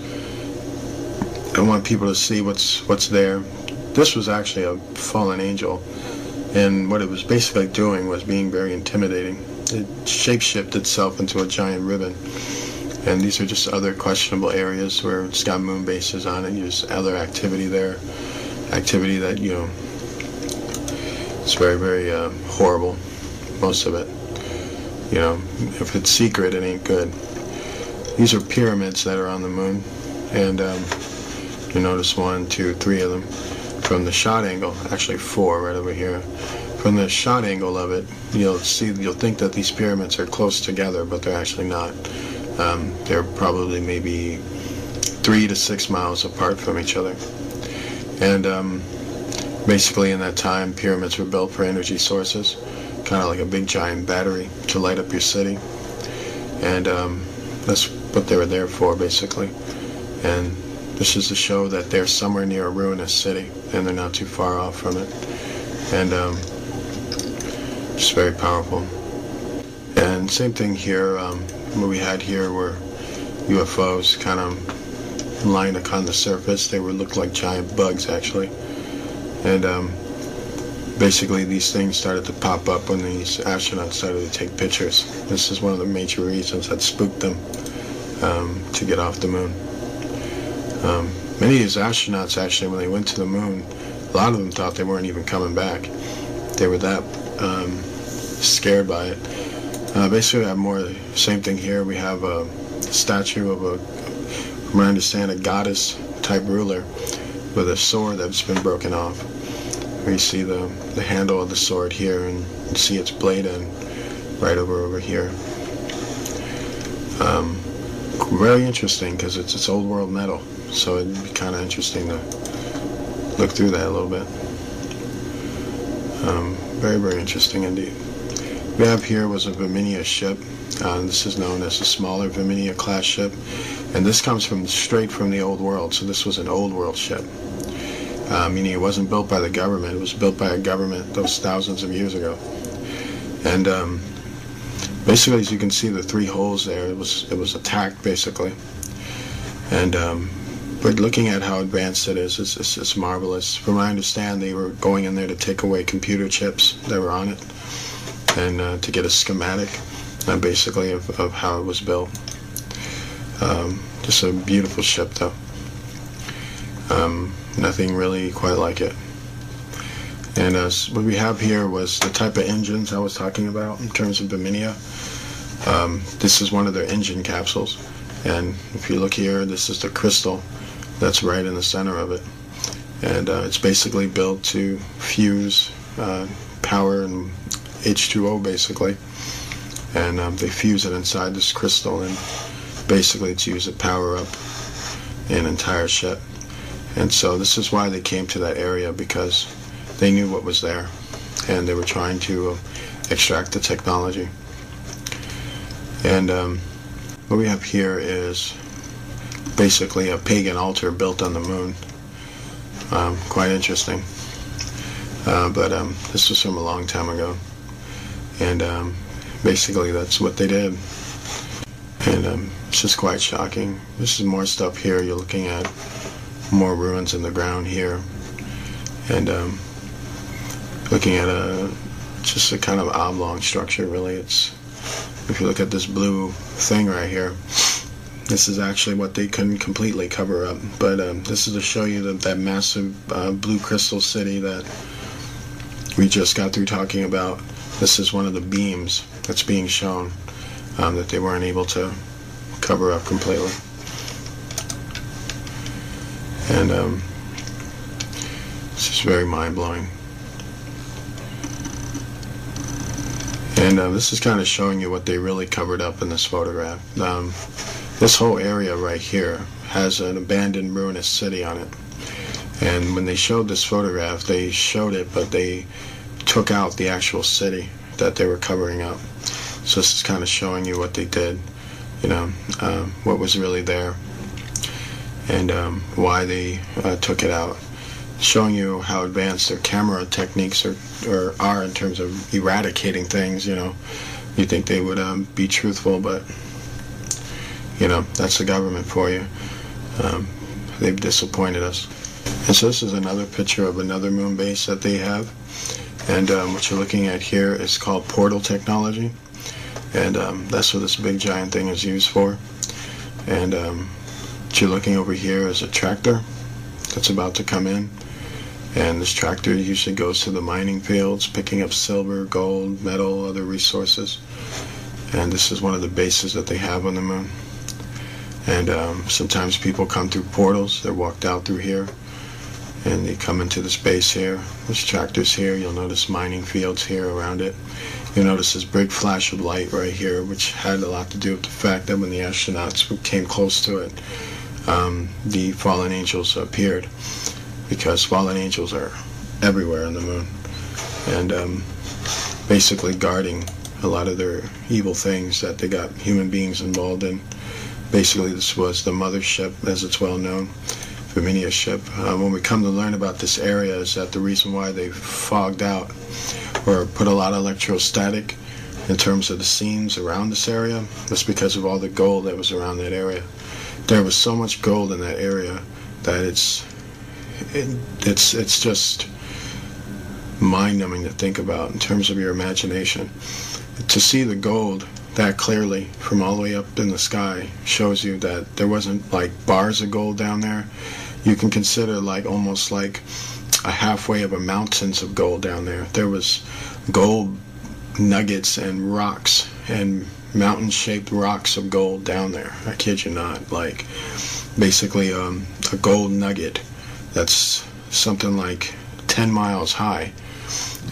I want people to see what's what's there. This was actually a fallen angel, and what it was basically doing was being very intimidating. It shapeshifted itself into a giant ribbon, and these are just other questionable areas where it's got moon bases on it. There's other activity there, activity that you know. It's very very uh, horrible, most of it. You know, if it's secret, it ain't good. These are pyramids that are on the moon, and um, you notice one, two, three of them. From the shot angle, actually four right over here. From the shot angle of it, you'll see, you'll think that these pyramids are close together, but they're actually not. Um, they're probably maybe three to six miles apart from each other. And um, basically in that time, pyramids were built for energy sources, kind of like a big giant battery to light up your city. And um, that's what they were there for, basically. And this is to show that they're somewhere near a ruinous city, and they're not too far off from it. And um, it's very powerful. And same thing here, um, what we had here were UFOs kind of lying on the surface. They were looked like giant bugs, actually. And um, basically these things started to pop up when these astronauts started to take pictures. This is one of the major reasons that spooked them um, to get off the moon. Um, many of these astronauts actually, when they went to the moon, a lot of them thought they weren't even coming back. They were that um, scared by it. Uh, basically, we have more same thing here. We have a statue of a, from what I understand, a goddess type ruler with a sword that's been broken off. We see the, the handle of the sword here and see its blade end right over over here. Um, very interesting because it's it's old world metal, so it'd be kind of interesting to look through that a little bit. Um, very very interesting indeed. Have here was a Viminia ship. Uh, this is known as a smaller Viminia class ship, and this comes from straight from the old world. So this was an old world ship, uh, meaning it wasn't built by the government. It was built by a government those thousands of years ago, and um, basically, as you can see, the three holes there, it was it was attacked basically, and um, but looking at how advanced it is, it's, it's, it's marvelous. From what I understand, they were going in there to take away computer chips that were on it, and uh, to get a schematic, uh, basically of, of how it was built. Um, just a beautiful ship, though. Um, nothing really quite like it. And uh, what we have here was the type of engines I was talking about in terms of Biminia. Um, this is one of their engine capsules. And if you look here, this is the crystal that's right in the center of it. And uh, it's basically built to fuse uh, power and H2O basically. And um, they fuse it inside this crystal and basically it's used to power up an entire ship. And so this is why they came to that area because they knew what was there and they were trying to uh, extract the technology. And um, what we have here is basically a pagan altar built on the moon. Um, quite interesting. Uh, but um, this was from a long time ago. And um, basically that's what they did. And um, it's just quite shocking. This is more stuff here. You're looking at more ruins in the ground here. And um, looking at a just a kind of oblong structure really it's if you look at this blue thing right here this is actually what they couldn't completely cover up but um, this is to show you that, that massive uh, blue crystal city that we just got through talking about this is one of the beams that's being shown um, that they weren't able to cover up completely and um, it's just very mind-blowing And uh, this is kind of showing you what they really covered up in this photograph. Um, this whole area right here has an abandoned ruinous city on it. And when they showed this photograph, they showed it, but they took out the actual city that they were covering up. So this is kind of showing you what they did, you know, uh, what was really there, and um, why they uh, took it out showing you how advanced their camera techniques are, or are in terms of eradicating things. You know, you think they would um, be truthful, but you know that's the government for you. Um, they've disappointed us. And so this is another picture of another moon base that they have. And um, what you're looking at here is called portal technology. And um, that's what this big giant thing is used for. And um, what you're looking over here is a tractor that's about to come in. And this tractor usually goes to the mining fields, picking up silver, gold, metal, other resources. And this is one of the bases that they have on the moon. And um, sometimes people come through portals. They're walked out through here. And they come into this space here. There's tractors here. You'll notice mining fields here around it. You'll notice this big flash of light right here, which had a lot to do with the fact that when the astronauts came close to it, um, the fallen angels appeared because fallen angels are everywhere on the moon and um, basically guarding a lot of their evil things that they got human beings involved in. Basically, this was the mothership, as it's well known, Viminia ship. Uh, when we come to learn about this area, is that the reason why they fogged out or put a lot of electrostatic in terms of the scenes around this area was because of all the gold that was around that area. There was so much gold in that area that it's it, it's it's just mind-numbing to think about in terms of your imagination. To see the gold that clearly from all the way up in the sky shows you that there wasn't like bars of gold down there. You can consider like almost like a halfway of a mountains of gold down there. There was gold nuggets and rocks and mountain-shaped rocks of gold down there. I kid you not. Like basically um, a gold nugget that's something like 10 miles high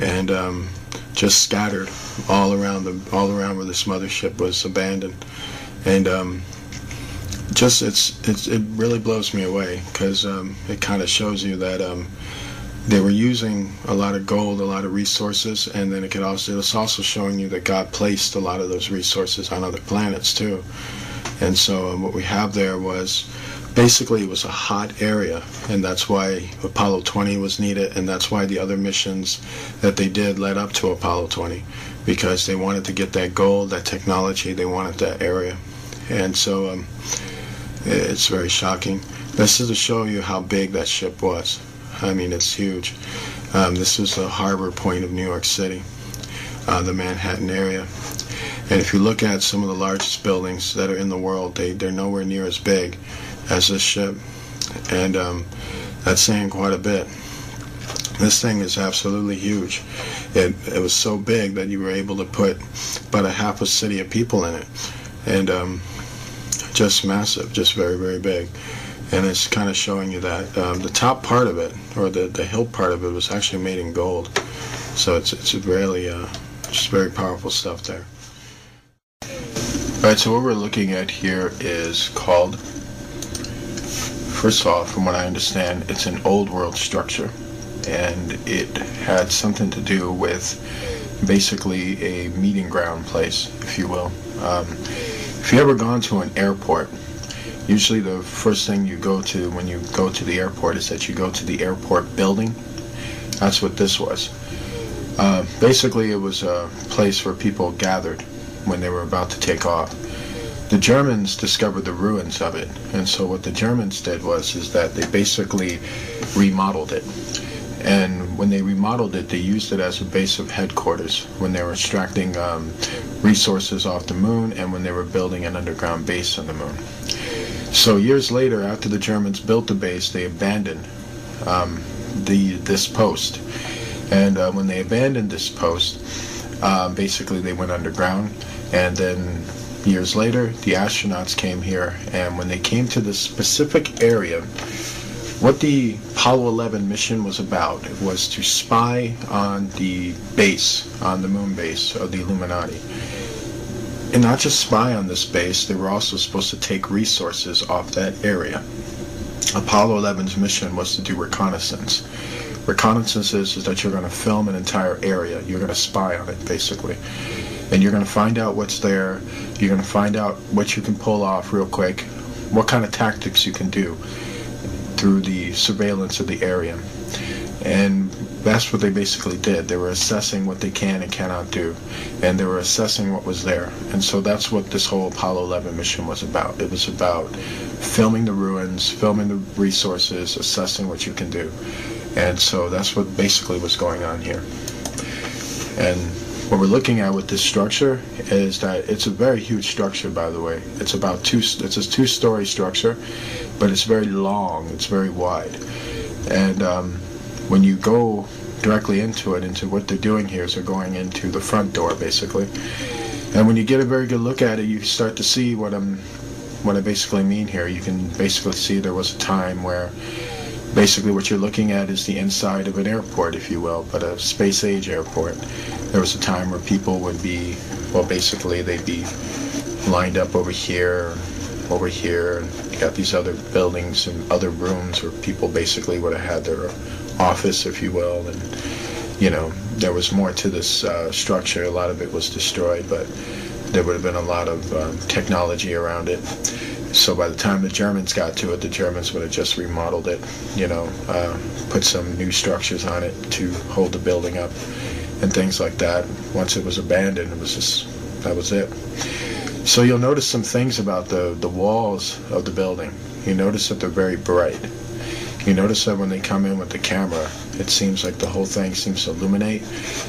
and um, just scattered all around the all around where this mothership was abandoned and um, just it's, it's it really blows me away because um, it kind of shows you that um, they were using a lot of gold, a lot of resources, and then it could also it's also showing you that God placed a lot of those resources on other planets too. And so um, what we have there was basically it was a hot area, and that's why Apollo 20 was needed, and that's why the other missions that they did led up to Apollo 20, because they wanted to get that gold, that technology, they wanted that area, and so um, it's very shocking. This is to show you how big that ship was. I mean, it's huge. Um, this is the harbor point of New York City, uh, the Manhattan area. And if you look at some of the largest buildings that are in the world, they, they're nowhere near as big as this ship. And um, that's saying quite a bit. This thing is absolutely huge. It, it was so big that you were able to put about a half a city of people in it. And um, just massive, just very, very big. And it's kind of showing you that. Um, the top part of it, or the, the hill part of it, was actually made in gold. So it's, it's really, uh, just very powerful stuff there. Alright, so what we're looking at here is called, first of all, from what I understand, it's an old world structure. And it had something to do with basically a meeting ground place, if you will. Um, if you ever gone to an airport, usually the first thing you go to when you go to the airport is that you go to the airport building. That's what this was. Uh, basically, it was a place where people gathered when they were about to take off. The Germans discovered the ruins of it, and so what the Germans did was is that they basically remodeled it. And when they remodeled it, they used it as a base of headquarters when they were extracting um, resources off the moon and when they were building an underground base on the moon. So years later, after the Germans built the base, they abandoned um, the this post. And uh, when they abandoned this post, uh, basically they went underground. And then years later, the astronauts came here. And when they came to this specific area, what the Apollo 11 mission was about was to spy on the base, on the moon base of the Illuminati. And not just spy on this base, they were also supposed to take resources off that area. Apollo 11's mission was to do reconnaissance. Reconnaissance is, is that you're going to film an entire area. You're going to spy on it, basically. And you're going to find out what's there. You're going to find out what you can pull off real quick, what kind of tactics you can do through the surveillance of the area. And that's what they basically did. They were assessing what they can and cannot do, and they were assessing what was there. And so that's what this whole Apollo 11 mission was about. It was about filming the ruins, filming the resources, assessing what you can do. And so that's what basically was going on here. And what we're looking at with this structure is that it's a very huge structure, by the way. It's about two, it's a two-story structure, but it's very long, it's very wide. And um, when you go directly into it, into what they're doing here is they're going into the front door, basically. And when you get a very good look at it, you start to see what I'm, what I basically mean here. You can basically see there was a time where basically what you're looking at is the inside of an airport, if you will, but a space age airport. There was a time where people would be, well, basically they'd be lined up over here, over here, and you got these other buildings and other rooms where people basically would have had their office, if you will, and you know there was more to this uh, structure. A lot of it was destroyed, but there would have been a lot of um, technology around it. So by the time the Germans got to it, the Germans would have just remodeled it, you know, uh, put some new structures on it to hold the building up and things like that. Once it was abandoned, it was just, that was it. So you'll notice some things about the, the walls of the building. You notice that they're very bright. You notice that when they come in with the camera, it seems like the whole thing seems to illuminate.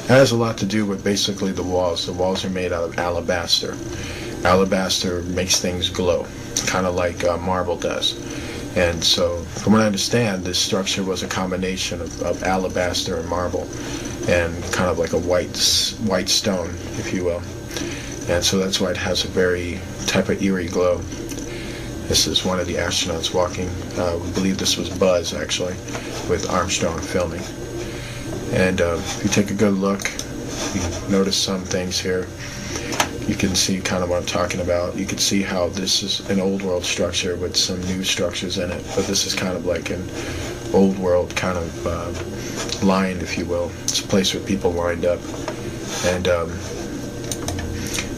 That has a lot to do with basically the walls. The walls are made out of alabaster. Alabaster makes things glow, kind of like uh, marble does. And so, from what I understand, this structure was a combination of, of alabaster and marble, and kind of like a white white stone, if you will. And so that's why it has a very type of eerie glow. This is one of the astronauts walking. Uh, we believe this was Buzz, actually, with Armstrong filming. And uh, if you take a good look, you notice some things here you can see kind of what I'm talking about. You can see how this is an old world structure with some new structures in it, but this is kind of like an old world kind of uh, line, if you will. It's a place where people lined up, and um,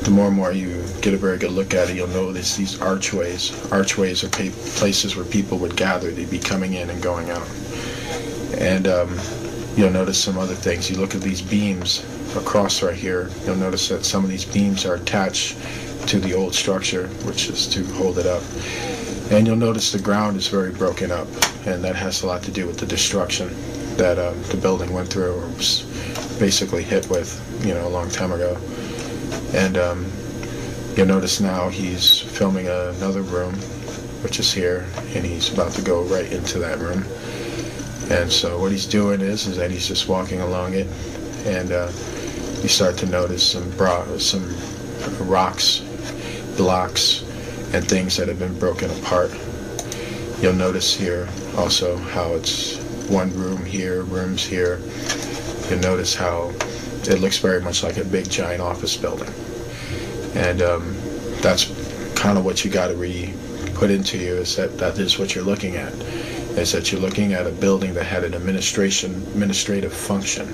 the more and more you get a very good look at it, you'll notice these archways. Archways are places where people would gather. They'd be coming in and going out, and um, you'll notice some other things. You look at these beams across right here, you'll notice that some of these beams are attached to the old structure, which is to hold it up. And you'll notice the ground is very broken up, and that has a lot to do with the destruction that um, the building went through or was basically hit with, you know, a long time ago. And um, you'll notice now he's filming another room, which is here, and he's about to go right into that room. And so what he's doing is, is that he's just walking along it, and uh, you start to notice some bro- some rocks, blocks, and things that have been broken apart. You'll notice here also how it's one room here, rooms here. You'll notice how it looks very much like a big giant office building. And um, that's kind of what you got to really put into you is that that is what you're looking at. Is that you're looking at a building that had an administration administrative function.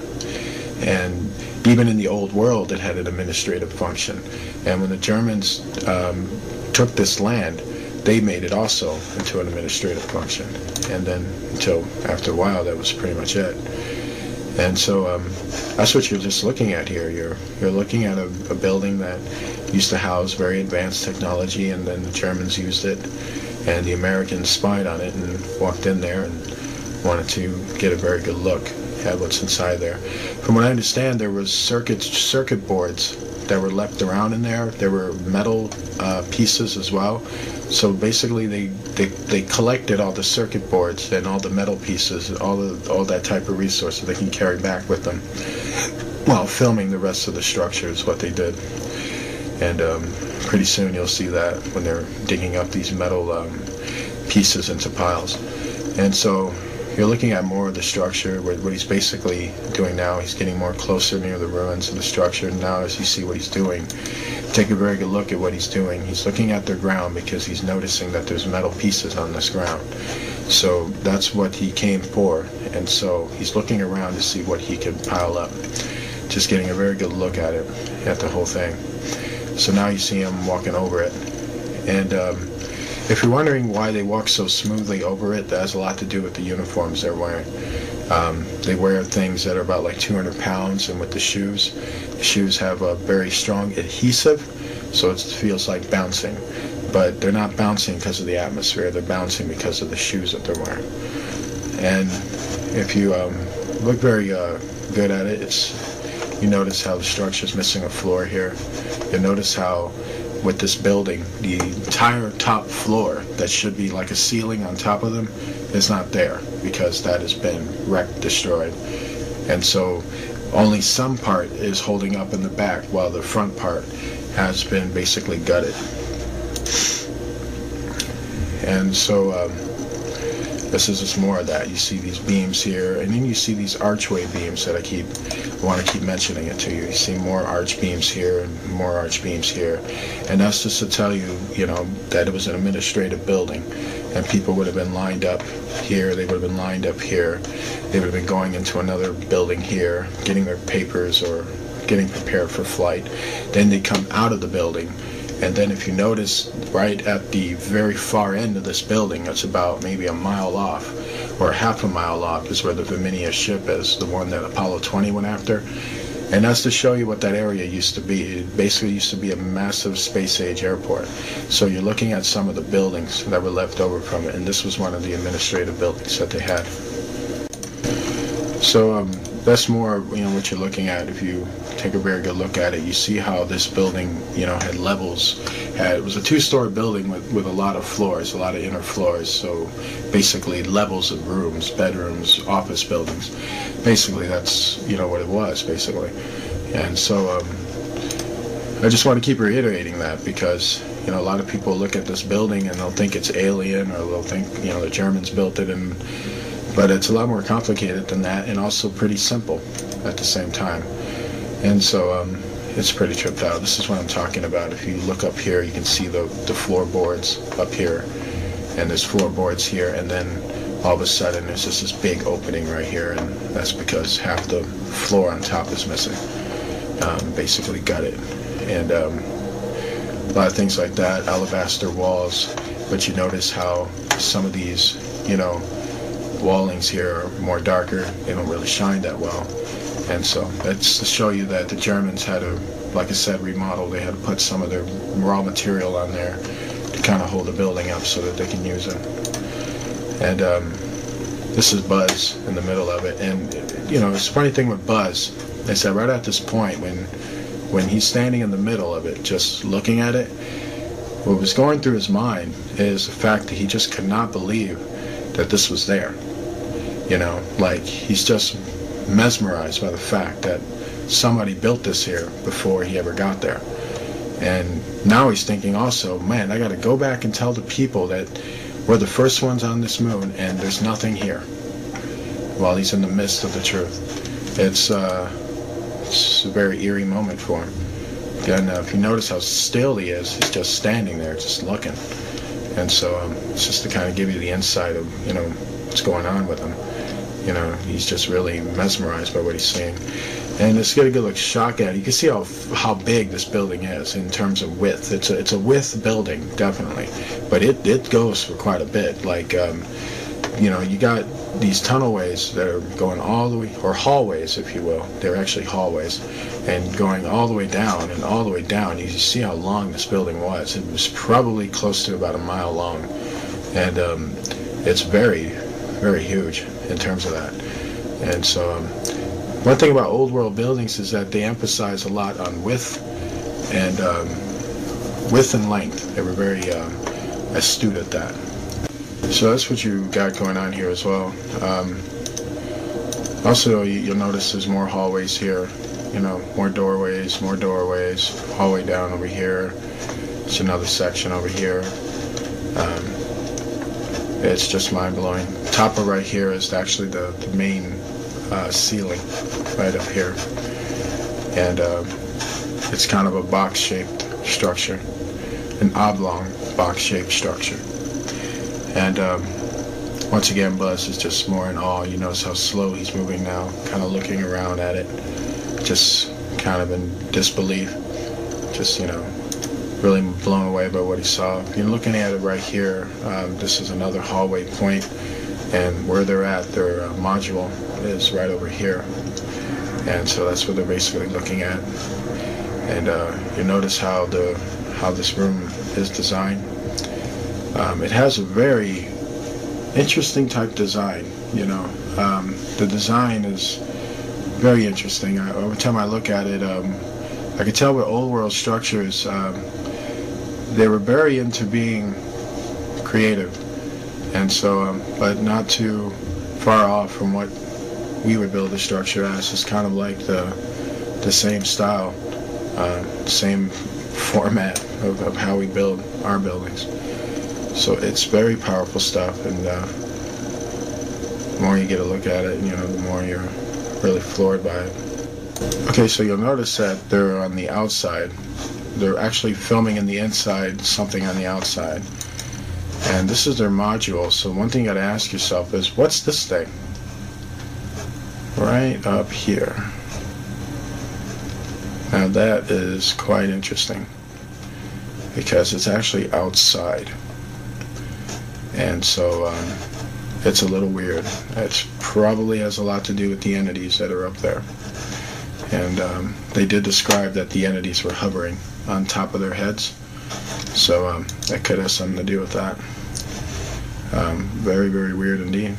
And even in the old world, it had an administrative function. And when the Germans um, took this land, they made it also into an administrative function. And then until after a while, that was pretty much it. And so um, that's what you're just looking at here. You're you're looking at a, a, building that used to house very advanced technology, and then the Germans used it, and the Americans spied on it and walked in there and wanted to get a very good look at what's inside there. From what I understand, there was circuit circuit boards that were left around in there. There were metal uh, pieces as well. So basically, they, they they collected all the circuit boards and all the metal pieces, all the all that type of resources they can carry back with them while filming the rest of the structure is what they did. And um, pretty soon you'll see that when they're digging up these metal um, pieces into piles. And so you're looking at more of the structure, what, what he's basically doing now. He's getting more closer near the ruins of the structure. Now as you see what he's doing, take a very good look at what he's doing. He's looking at the ground because he's noticing that there's metal pieces on this ground. So that's what he came for. And so he's looking around to see what he can pile up. Just getting a very good look at it, at the whole thing. So now you see him walking over it. And um, if you're wondering why they walk so smoothly over it, that has a lot to do with the uniforms they're wearing. Um, they wear things that are about like 200 pounds, and with the shoes, the shoes have a very strong adhesive, so it feels like bouncing. But they're not bouncing because of the atmosphere, they're bouncing because of the shoes that they're wearing. And if you um, look very uh, good at it, it's you notice how the structure is missing a floor here. You notice how with this building, the entire top floor that should be like a ceiling on top of them is not there because that has been wrecked, destroyed. And so only some part is holding up in the back while the front part has been basically gutted. And so um, this is just more of that. You see these beams here, and then you see these archway beams that I keep want to keep mentioning it to you. You see more arch beams here and more arch beams here, and that's just to tell you, you know, that it was an administrative building, and people would have been lined up here. They would have been lined up here. They would have been going into another building here, getting their papers or getting prepared for flight. Then they come out of the building and then if you notice right at the very far end of this building, it's about maybe a mile off or half a mile off is where the Verminia ship is, the one that Apollo 20 went after. And that's to show you what that area used to be. It basically used to be a massive space age airport. So you're looking at some of the buildings that were left over from it, and this was one of the administrative buildings that they had. So um, that's more you know what you're looking at. If you take a very good look at it, you see how this building you know had levels. Had, it was a two-story building with, with a lot of floors, a lot of inner floors. So basically levels of rooms, bedrooms, office buildings. Basically, that's you know what it was basically. And so um, I just want to keep reiterating that because you know a lot of people look at this building and they'll think it's alien or they'll think you know the Germans built it and but it's a lot more complicated than that and also pretty simple at the same time. And so um, it's pretty tripped out. This is what I'm talking about. If you look up here, you can see the, the floorboards up here. And there's floorboards here. And then all of a sudden there's just this big opening right here. And that's because half the floor on top is missing. Um, basically gutted. And um, a lot of things like that, alabaster walls. But you notice how some of these, you know, wallings here are more darker. They don't really shine that well. And so that's to show you that the Germans had to, like I said, remodel. They had to put some of their raw material on there to kind of hold the building up so that they can use it. And um, this is Buzz in the middle of it. And, you know, it's a funny thing with Buzz. They said right at this point when when he's standing in the middle of it, just looking at it, what was going through his mind is the fact that he just could not believe that this was there. You know, like he's just mesmerized by the fact that somebody built this here before he ever got there. And now he's thinking also, man, I got to go back and tell the people that we're the first ones on this moon and there's nothing here while he's in the midst of the truth. It's, uh, it's a very eerie moment for him. And uh, if you notice how still he is, he's just standing there, just looking. And so um, it's just to kind of give you the insight of, you know, what's going on with him. You know, he's just really mesmerized by what he's seeing. And it's got a good look shock at it. You can see how how big this building is in terms of width. It's a it's a width building, definitely, but it it goes for quite a bit. Like, um, you know, you got these tunnelways that are going all the way, or hallways, if you will. They're actually hallways, and going all the way down and all the way down. You see how long this building was. It was probably close to about a mile long, and um, it's very, very huge in terms of that. And so, um, one thing about old world buildings is that they emphasize a lot on width and um, width and length. They were very um, astute at that. So that's what you got going on here as well. Um, also, you'll notice there's more hallways here. You know, more doorways, more doorways. Hallway down over here. It's another section over here. Um, it's just mind-blowing. Top of right here is actually the, the main uh, ceiling, right up here. And uh, it's kind of a box-shaped structure, an oblong box-shaped structure. And um, once again, Buzz is just more in awe. You notice how slow he's moving now, kind of looking around at it, just kind of in disbelief, just, you know, really blown away by what he saw. You're looking at it right here, um, this is another hallway point, and where they're at, their uh, module is right over here. And so that's what they're basically looking at. And uh, you notice how the how this room is designed. Um, it has a very interesting type design, you know. Um, the design is very interesting. I, every time I look at it, um, I can tell with old world structures, um, they were very into being creative. And so, um, but not too far off from what we would build a structure as. It's kind of like the, the same style, uh, same format of, of how we build our buildings. So it's very powerful stuff, and uh, the more you get a look at it, you know, the more you're really floored by it. Okay, so you'll notice that they're on the outside. They're actually filming in the inside, something on the outside. And this is their module, so one thing you gotta ask yourself is, what's this thing? Right up here. Now that is quite interesting because it's actually outside and so um, it's a little weird. It probably has a lot to do with the entities that are up there. And um, they did describe that the entities were hovering on top of their heads, so um, that could have something to do with that. Um, very, very weird indeed.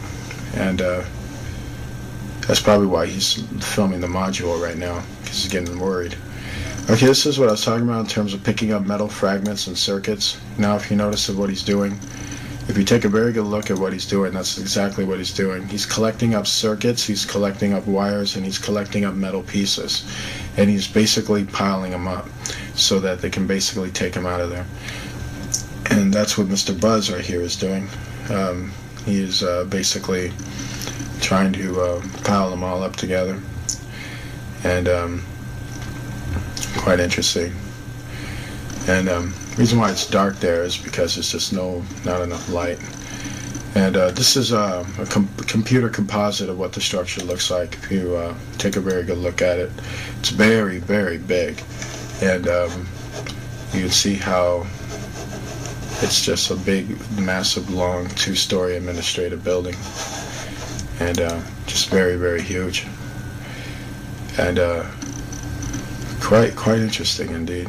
And uh, That's probably why he's filming the module right now, because he's getting worried. Okay, this is what I was talking about in terms of picking up metal fragments and circuits. Now, if you notice what he's doing, if you take a very good look at what he's doing, that's exactly what he's doing. He's collecting up circuits, he's collecting up wires, and he's collecting up metal pieces. And he's basically piling them up so that they can basically take him out of there. And that's what Mr. Buzz right here is doing. Um, he is uh, basically trying to uh, pile them all up together. And um, quite interesting. And um, reason why it's dark there is because there's just no, not enough light. And uh, this is uh, a com computer composite of what the structure looks like if you uh, take a very good look at it. It's very, very big. And um, you can see how it's just a big, massive, long, two-story administrative building. And uh, just very, very huge. And uh, quite quite interesting indeed.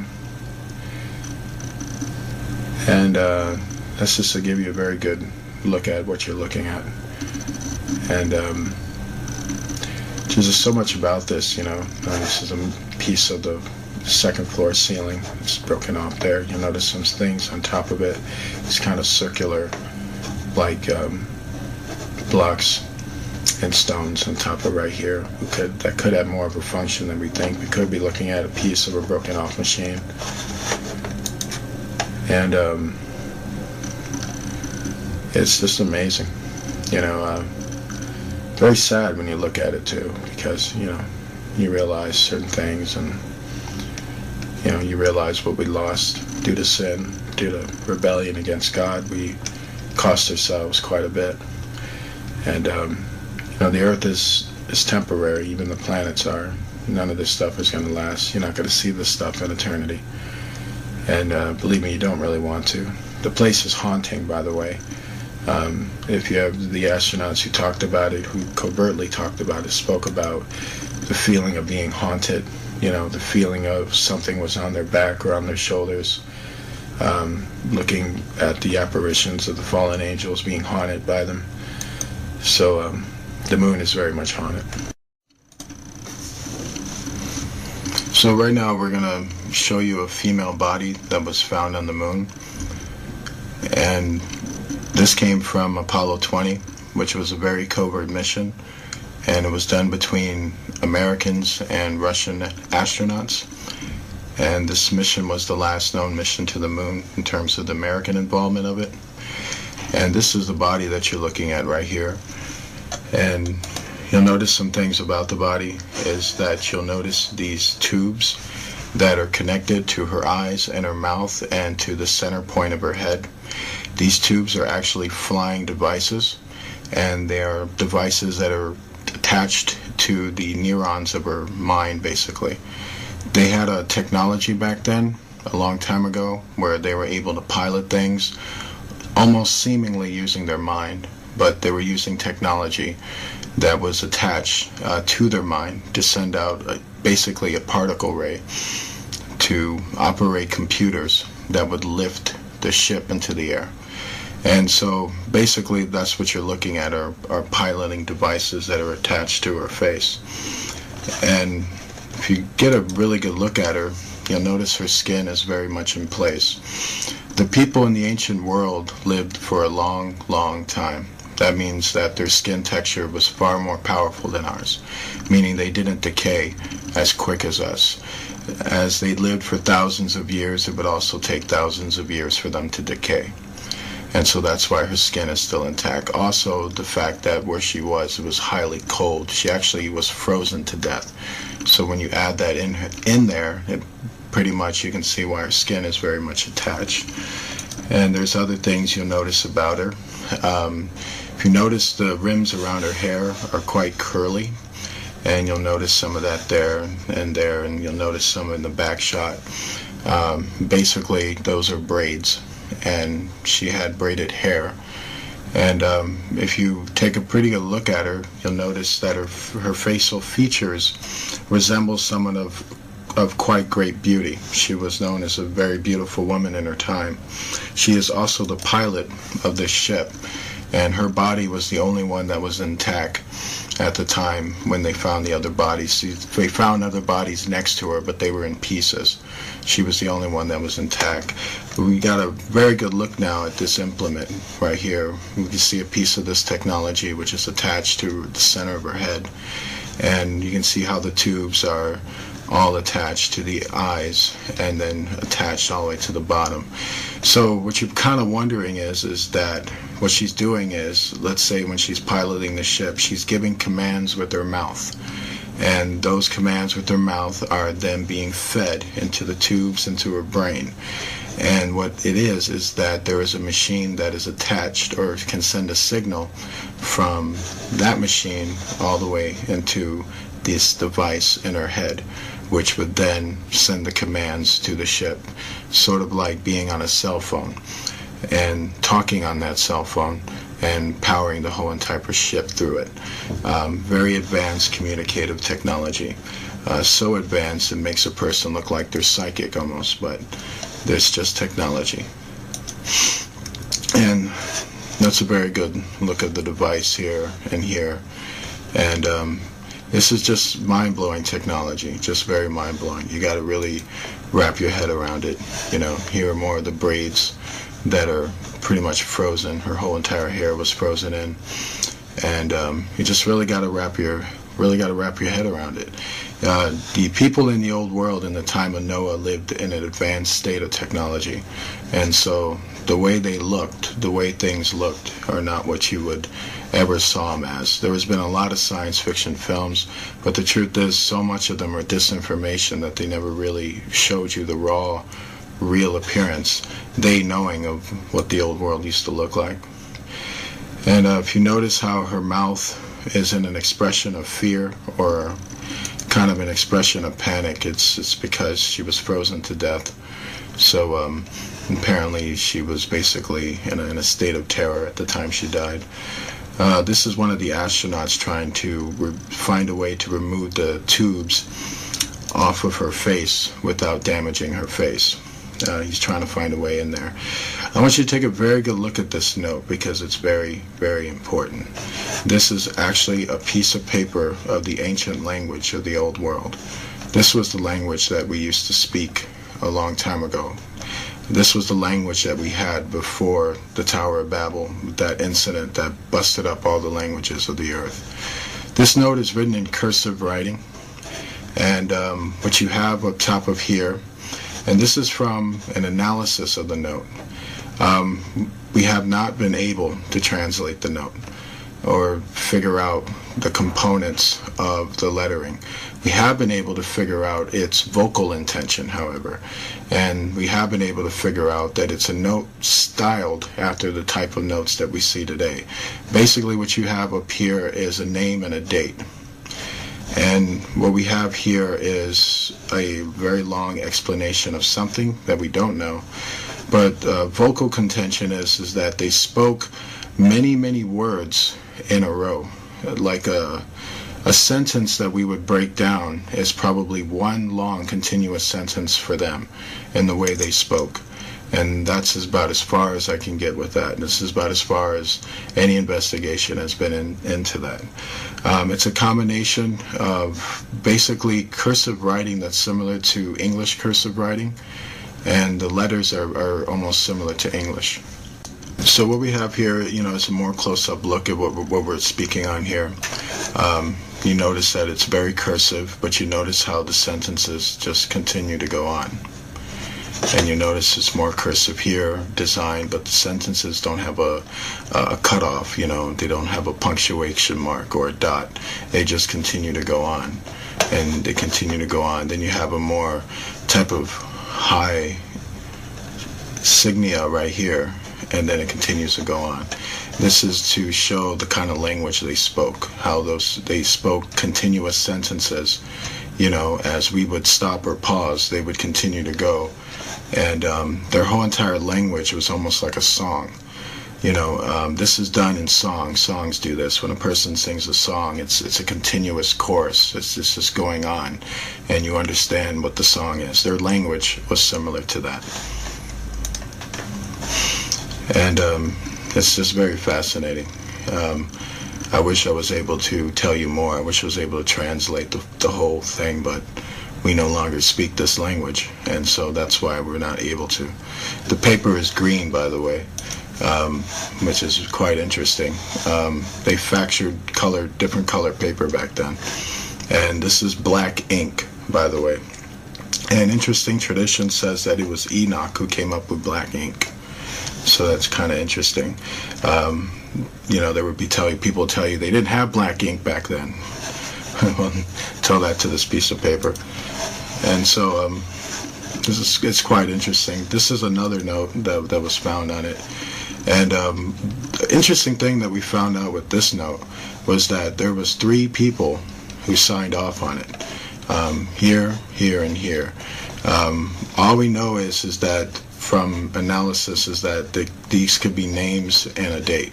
And uh, that's just to give you a very good look at what you're looking at. And um, there's just so much about this, you know. Uh, this is a piece of the second floor ceiling. It's broken off there. You'll notice some things on top of it. It's kind of circular, like um, blocks and stones on top of right here. We could that could have more of a function than we think. We could be looking at a piece of a broken off machine. And um, it's just amazing. You know, uh, very sad when you look at it too, because, you know, you realize certain things and, you know, you realize what we lost due to sin, due to rebellion against God. We cost ourselves quite a bit. And, um, you know, the Earth is, is temporary, even the planets are. None of this stuff is going to last. You're not going to see this stuff in eternity. And uh, believe me, you don't really want to. The place is haunting, by the way. Um, if you have the astronauts who talked about it, who covertly talked about it, spoke about the feeling of being haunted, you know, the feeling of something was on their back or on their shoulders, um, looking at the apparitions of the fallen angels being haunted by them. So um, the moon is very much haunted. So right now we're going to show you a female body that was found on the moon. And this came from Apollo 20, which was a very covert mission. And it was done between Americans and Russian astronauts. And this mission was the last known mission to the moon in terms of the American involvement of it. And this is the body that you're looking at right here. And you'll notice some things about the body is that you'll notice these tubes that are connected to her eyes and her mouth and to the center point of her head. These tubes are actually flying devices and they are devices that are attached to the neurons of her mind basically. They had a technology back then, a long time ago, where they were able to pilot things almost seemingly using their mind but they were using technology that was attached uh, to their mind to send out a, basically a particle ray to operate computers that would lift the ship into the air. And so basically that's what you're looking at are, are piloting devices that are attached to her face. And if you get a really good look at her, you'll notice her skin is very much in place. The people in the ancient world lived for a long, long time. That means that their skin texture was far more powerful than ours, meaning they didn't decay as quick as us. As they lived for thousands of years, it would also take thousands of years for them to decay. And so that's why her skin is still intact. Also, the fact that where she was, it was highly cold. She actually was frozen to death. So when you add that in in there, it pretty much you can see why her skin is very much attached. And there's other things you'll notice about her. Um, if you notice the rims around her hair are quite curly and you'll notice some of that there and there and you'll notice some in the back shot. Um, basically those are braids and she had braided hair and um, if you take a pretty good look at her you'll notice that her, her facial features resemble someone of of quite great beauty. She was known as a very beautiful woman in her time. She is also the pilot of this ship and her body was the only one that was intact at the time when they found the other bodies. They found other bodies next to her, but they were in pieces. She was the only one that was intact. We got a very good look now at this implement right here. We can see a piece of this technology which is attached to the center of her head. And you can see how the tubes are all attached to the eyes and then attached all the way to the bottom. So what you're kind of wondering is, is that what she's doing is, let's say when she's piloting the ship, she's giving commands with her mouth. And those commands with her mouth are then being fed into the tubes into her brain. And what it is, is that there is a machine that is attached or can send a signal from that machine all the way into this device in her head which would then send the commands to the ship, sort of like being on a cell phone and talking on that cell phone and powering the whole entire ship through it. Um, very advanced communicative technology. Uh, so advanced it makes a person look like they're psychic almost, but there's just technology. And that's a very good look at the device here and here. And um, this is just mind-blowing technology, just very mind-blowing. You got to really wrap your head around it. You know, here are more of the braids that are pretty much frozen. Her whole entire hair was frozen in, and um, you just really got to wrap your really got to wrap your head around it. Uh, the people in the old world in the time of Noah lived in an advanced state of technology, and so the way they looked, the way things looked, are not what you would ever saw him as. There has been a lot of science fiction films, but the truth is, so much of them are disinformation that they never really showed you the raw, real appearance, they knowing of what the old world used to look like. And uh, if you notice how her mouth is in an expression of fear or kind of an expression of panic, it's, it's because she was frozen to death. So um, apparently she was basically in a, in a state of terror at the time she died. Uh, this is one of the astronauts trying to find a way to remove the tubes off of her face without damaging her face. Uh, he's trying to find a way in there. I want you to take a very good look at this note because it's very, very important. This is actually a piece of paper of the ancient language of the old world. This was the language that we used to speak a long time ago. This was the language that we had before the Tower of Babel, that incident that busted up all the languages of the earth. This note is written in cursive writing, and um, what you have up top of here, and this is from an analysis of the note. Um, we have not been able to translate the note or figure out the components of the lettering. We have been able to figure out its vocal intention, however, and we have been able to figure out that it's a note styled after the type of notes that we see today. Basically, what you have up here is a name and a date. And what we have here is a very long explanation of something that we don't know. But uh, vocal contention is, is that they spoke many, many words in a row, like a a sentence that we would break down is probably one long continuous sentence for them in the way they spoke. And that's about as far as I can get with that. And This is about as far as any investigation has been in, into that. Um, it's a combination of basically cursive writing that's similar to English cursive writing, and the letters are, are almost similar to English. So what we have here, you know, is a more close-up look at what, what we're speaking on here. Um, you notice that it's very cursive, but you notice how the sentences just continue to go on. And you notice it's more cursive here, design, but the sentences don't have a, a cutoff, you know, they don't have a punctuation mark or a dot. They just continue to go on. And they continue to go on. Then you have a more type of high signia right here, and then it continues to go on. This is to show the kind of language they spoke, how those they spoke continuous sentences. You know, as we would stop or pause, they would continue to go, and um, their whole entire language was almost like a song. You know, um, this is done in song. Songs do this. When a person sings a song, it's it's a continuous chorus. It's just, just going on, and you understand what the song is. Their language was similar to that, and um, it's just very fascinating. Um, I wish I was able to tell you more. I wish I was able to translate the, the whole thing, but we no longer speak this language, and so that's why we're not able to. The paper is green, by the way, um, which is quite interesting. Um, they factored color, different color paper back then, and this is black ink, by the way. And interesting tradition says that it was Enoch who came up with black ink. So that's kind of interesting. Um, you know, there would be tell you, people tell you they didn't have black ink back then. tell that to this piece of paper. And so um, this is it's quite interesting. This is another note that, that was found on it. And um, the interesting thing that we found out with this note was that there was three people who signed off on it. Um, here, here, and here. Um, all we know is is that from analysis is that the, these could be names and a date,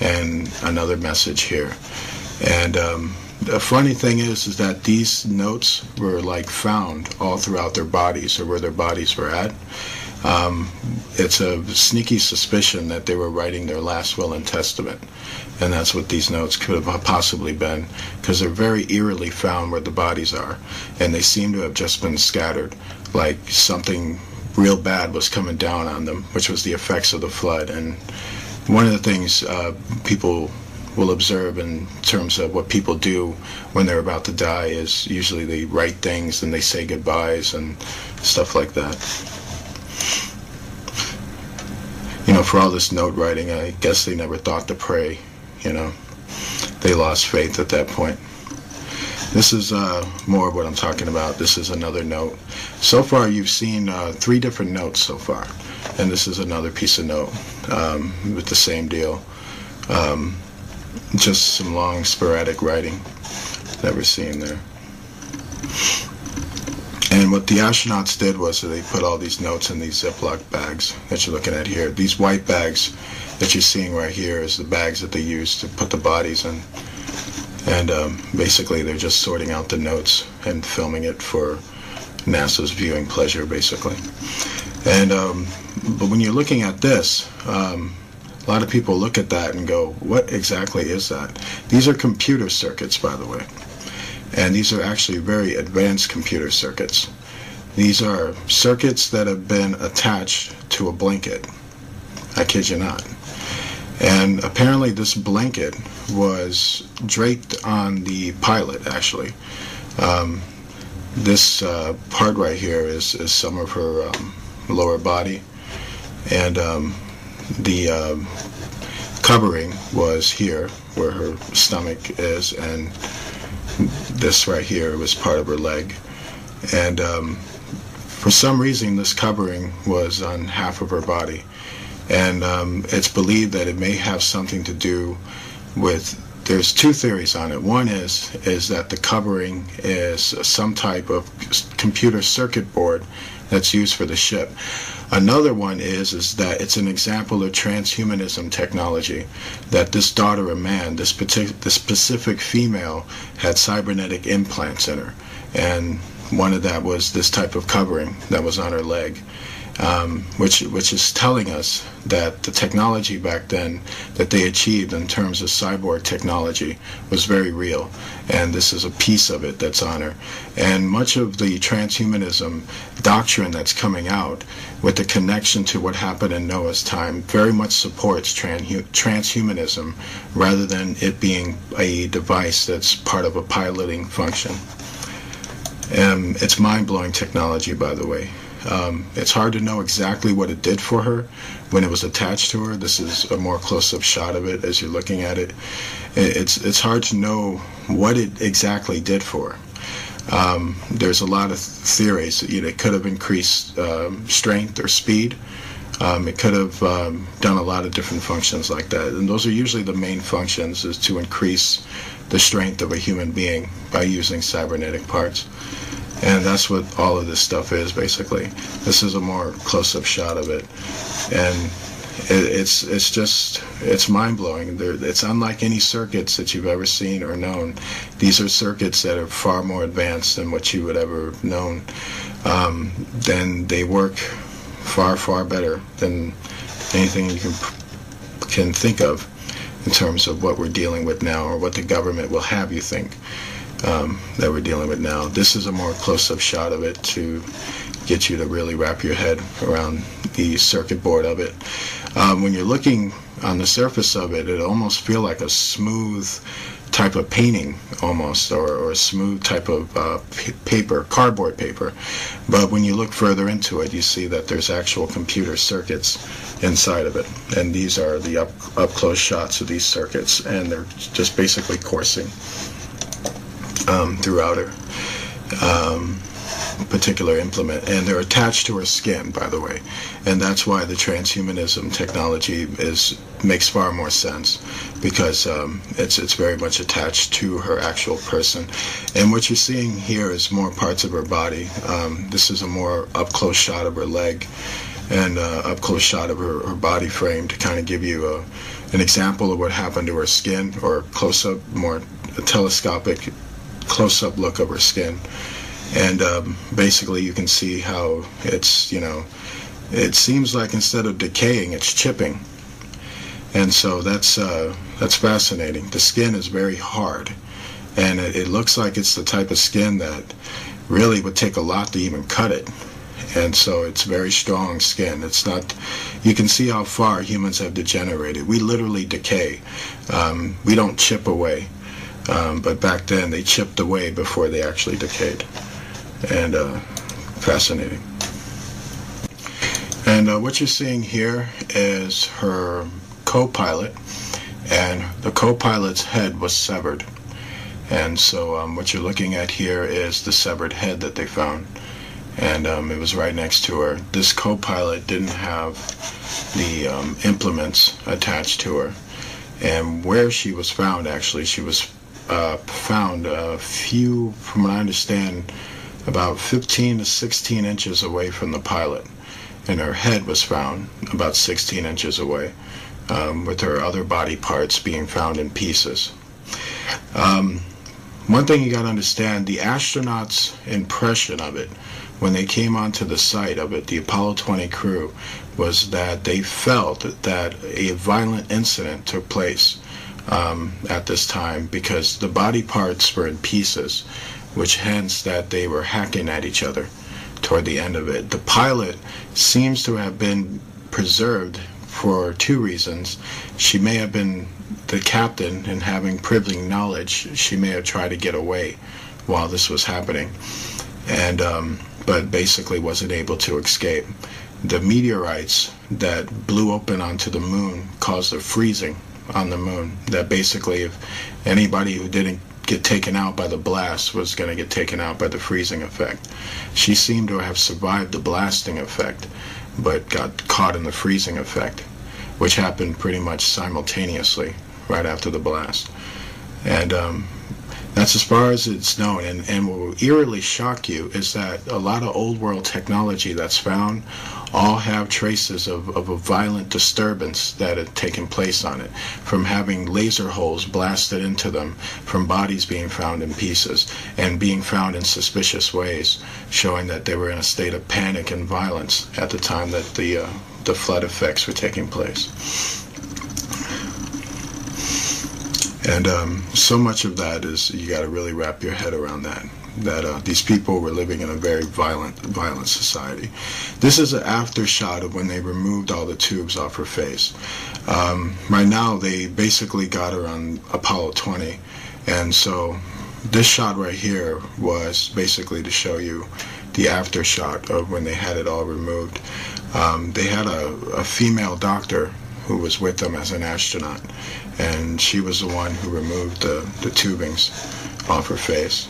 and another message here. And um, the funny thing is, is that these notes were like found all throughout their bodies or where their bodies were at. Um, it's a sneaky suspicion that they were writing their last will and testament, and that's what these notes could have possibly been, because they're very eerily found where the bodies are, and they seem to have just been scattered, like something real bad was coming down on them, which was the effects of the flood. And one of the things uh, people will observe in terms of what people do when they're about to die is usually they write things and they say goodbyes and stuff like that. You know, for all this note writing, I guess they never thought to pray, you know. They lost faith at that point. This is uh, more of what I'm talking about. This is another note. So far, you've seen uh, three different notes so far, and this is another piece of note um, with the same deal. Um, just some long, sporadic writing that we're seeing there. And what the astronauts did was they put all these notes in these Ziploc bags that you're looking at here. These white bags that you're seeing right here is the bags that they use to put the bodies in and um, basically they're just sorting out the notes and filming it for NASA's viewing pleasure, basically. And um, but when you're looking at this, um, a lot of people look at that and go, "What exactly is that?" These are computer circuits, by the way, and these are actually very advanced computer circuits. These are circuits that have been attached to a blanket. I kid you not. And apparently, this blanket was draped on the pilot, actually. Um, this uh, part right here is, is some of her um, lower body. And um, the um, covering was here, where her stomach is, and this right here was part of her leg. And um, for some reason, this covering was on half of her body and um, it's believed that it may have something to do with there's two theories on it. One is is that the covering is some type of computer circuit board that's used for the ship. Another one is is that it's an example of transhumanism technology. That this daughter of man, this particular, this specific female, had cybernetic implants in her, and one of that was this type of covering that was on her leg um, which which is telling us that the technology back then that they achieved in terms of cyborg technology was very real, and this is a piece of it that's on her. And much of the transhumanism doctrine that's coming out with the connection to what happened in Noah's time very much supports transhumanism rather than it being a device that's part of a piloting function. Um, it's mind-blowing technology, by the way. Um, it's hard to know exactly what it did for her when it was attached to her. This is a more close-up shot of it as you're looking at it. It's it's hard to know what it exactly did for her. Um, there's a lot of theories. You know, it could have increased um, strength or speed. Um, it could have um, done a lot of different functions like that, and those are usually the main functions: is to increase the strength of a human being by using cybernetic parts. And that's what all of this stuff is, basically. This is a more close-up shot of it. And it, it's it's just it's mind blowing. It's unlike any circuits that you've ever seen or known. These are circuits that are far more advanced than what you would ever have known. Um, then they work far far better than anything you can can think of in terms of what we're dealing with now or what the government will have you think um, that we're dealing with now. This is a more close-up shot of it to get you to really wrap your head around the circuit board of it. Um, when you're looking on the surface of it, it almost feel like a smooth type of painting almost or, or a smooth type of uh, paper cardboard paper but when you look further into it you see that there's actual computer circuits inside of it and these are the up, up close shots of these circuits and they're just basically coursing um, throughout her um, particular implement. And they're attached to her skin by the way. And that's why the transhumanism technology is makes far more sense because um, it's it's very much attached to her actual person. And what you're seeing here is more parts of her body. Um, this is a more up close shot of her leg and uh, up close shot of her, her body frame to kind of give you a, an example of what happened to her skin or close up more telescopic close up look of her skin. And um, basically you can see how it's you know it seems like instead of decaying it's chipping. And so that's uh, that's fascinating. The skin is very hard. And it, it looks like it's the type of skin that really would take a lot to even cut it. And so it's very strong skin. It's not you can see how far humans have degenerated. We literally decay. Um, we don't chip away um, but back then they chipped away before they actually decayed and uh, fascinating. And uh, what you're seeing here is her co-pilot, and the co-pilot's head was severed. And so um, what you're looking at here is the severed head that they found. And um, it was right next to her. This co-pilot didn't have the um, implements attached to her. And where she was found, actually, she was uh, found a few, from what I understand, about 15 to 16 inches away from the pilot. And her head was found about 16 inches away, um, with her other body parts being found in pieces. Um, one thing you got to understand the astronauts' impression of it when they came onto the site of it, the Apollo 20 crew, was that they felt that a violent incident took place um, at this time because the body parts were in pieces which hence that they were hacking at each other toward the end of it. The pilot seems to have been preserved for two reasons. She may have been the captain and having privileged knowledge, she may have tried to get away while this was happening, and um, but basically wasn't able to escape. The meteorites that blew open onto the moon caused a freezing on the moon. That basically, if anybody who didn't get taken out by the blast was going to get taken out by the freezing effect. She seemed to have survived the blasting effect, but got caught in the freezing effect, which happened pretty much simultaneously right after the blast. And um, that's as far as it's known. And, and what will eerily shock you is that a lot of old world technology that's found all have traces of, of a violent disturbance that had taken place on it, from having laser holes blasted into them, from bodies being found in pieces, and being found in suspicious ways, showing that they were in a state of panic and violence at the time that the, uh, the flood effects were taking place. And um, so much of that is you got to really wrap your head around that. That uh, these people were living in a very violent, violent society. This is an after shot of when they removed all the tubes off her face. Um, right now, they basically got her on Apollo 20, and so this shot right here was basically to show you the after shot of when they had it all removed. Um, they had a, a female doctor who was with them as an astronaut, and she was the one who removed the, the tubings off her face.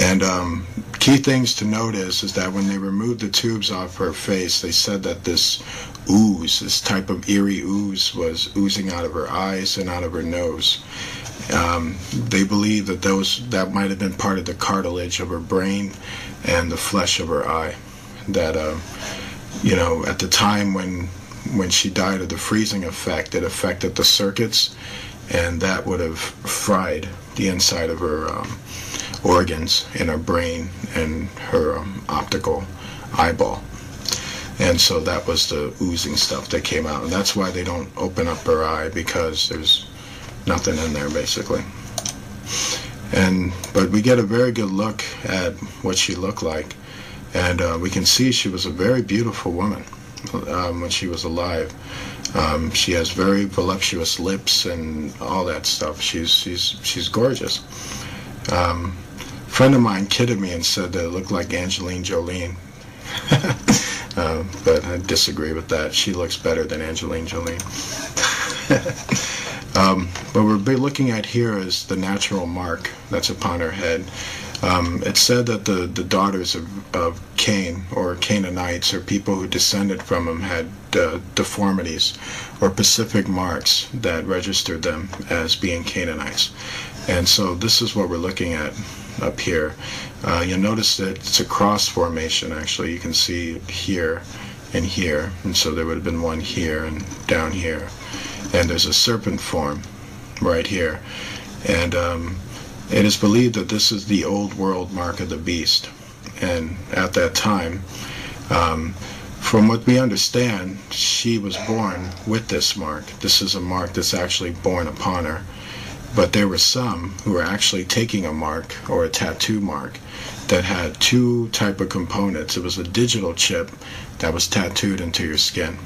And um, key things to note is, is that when they removed the tubes off her face, they said that this ooze, this type of eerie ooze, was oozing out of her eyes and out of her nose. Um, they believe that those that might have been part of the cartilage of her brain and the flesh of her eye. That uh, you know, at the time when when she died of the freezing effect, it affected the circuits, and that would have fried the inside of her um, organs in her brain and her um, optical eyeball. and so that was the oozing stuff that came out, and that's why they don't open up her eye because there's nothing in there basically. And but we get a very good look at what she looked like, and uh, we can see she was a very beautiful woman um, when she was alive. Um, she has very voluptuous lips and all that stuff. She's she's she's gorgeous. Um, a friend of mine kidded me and said that it looked like Angeline Jolene. uh, but I disagree with that. She looks better than Angeline Jolene. um, what we're looking at here is the natural mark that's upon her head. Um, it said that the, the daughters of, of Cain, or Canaanites, or people who descended from him, had uh, deformities or specific marks that registered them as being Canaanites. And so this is what we're looking at up here. Uh, you'll notice that it's a cross formation, actually. You can see here and here. And so there would have been one here and down here. And there's a serpent form right here. And um, it is believed that this is the old world mark of the beast. And at that time, um, from what we understand, she was born with this mark. This is a mark that's actually born upon her. But there were some who were actually taking a mark or a tattoo mark that had two type of components. It was a digital chip that was tattooed into your skin.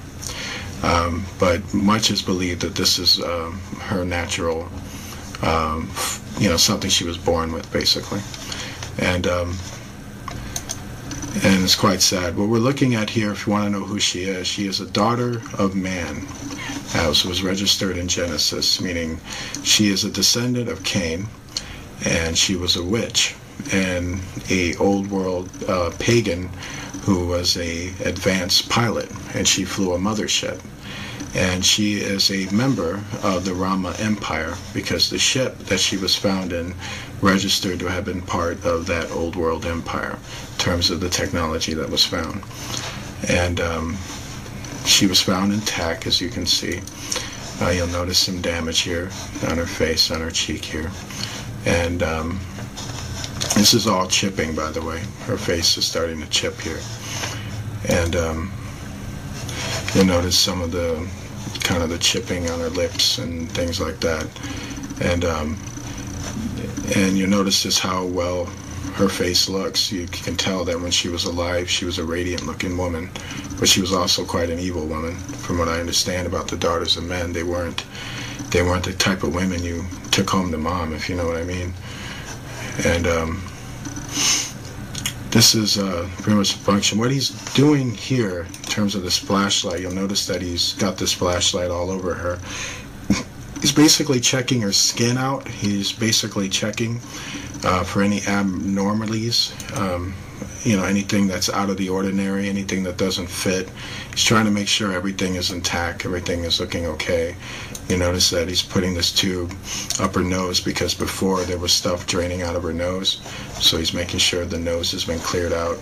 Um, but much is believed that this is um, her natural um, you know, something she was born with, basically. And um, and it's quite sad. What we're looking at here, if you want to know who she is, she is a daughter of man, as was registered in Genesis, meaning she is a descendant of Cain, and she was a witch and a old world uh, pagan who was a advanced pilot, and she flew a mothership and she is a member of the Rama Empire because the ship that she was found in registered to have been part of that old world empire in terms of the technology that was found. And um, she was found intact, as you can see. Uh, you'll notice some damage here on her face, on her cheek here. And um, this is all chipping, by the way. Her face is starting to chip here. And um, you'll notice some of the kind of the chipping on her lips and things like that. And um, and you notice just how well her face looks. You can tell that when she was alive, she was a radiant looking woman, but she was also quite an evil woman. From what I understand about the daughters of men, they weren't they weren't the type of women you took home to mom, if you know what I mean. And um, this is uh, pretty much the function. What he's doing here terms of this flashlight, you'll notice that he's got this flashlight all over her. He's basically checking her skin out. He's basically checking uh, for any abnormalities, um, you know, anything that's out of the ordinary, anything that doesn't fit. He's trying to make sure everything is intact, everything is looking okay. You notice that he's putting this tube up her nose because before there was stuff draining out of her nose. So he's making sure the nose has been cleared out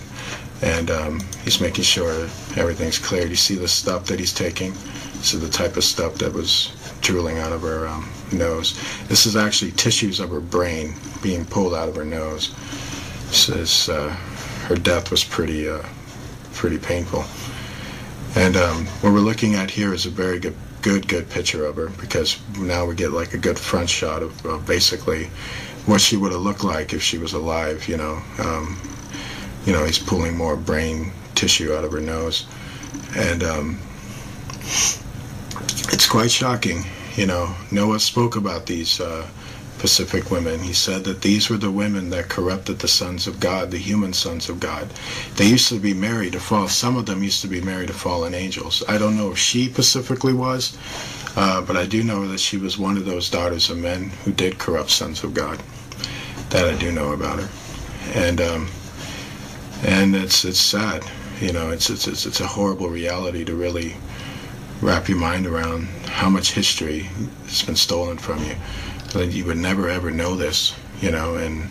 and um, he's making sure everything's cleared. You see the stuff that he's taking? So the type of stuff that was drooling out of her um, nose. This is actually tissues of her brain being pulled out of her nose. Says uh, her death was pretty, uh, pretty painful. And um, what we're looking at here is a very good good, good picture of her because now we get like a good front shot of, of basically what she would have looked like if she was alive. You know, um, you know, he's pulling more brain tissue out of her nose, and um, it's quite shocking. You know, Noah spoke about these. Uh, Pacific women. He said that these were the women that corrupted the sons of God, the human sons of God. They used to be married to fall. Some of them used to be married to fallen angels. I don't know if she specifically was, uh, but I do know that she was one of those daughters of men who did corrupt sons of God. That I do know about her, and um, and it's it's sad. You know, it's it's it's, it's a horrible reality to really wrap your mind around how much history has been stolen from you that you would never ever know this, you know, and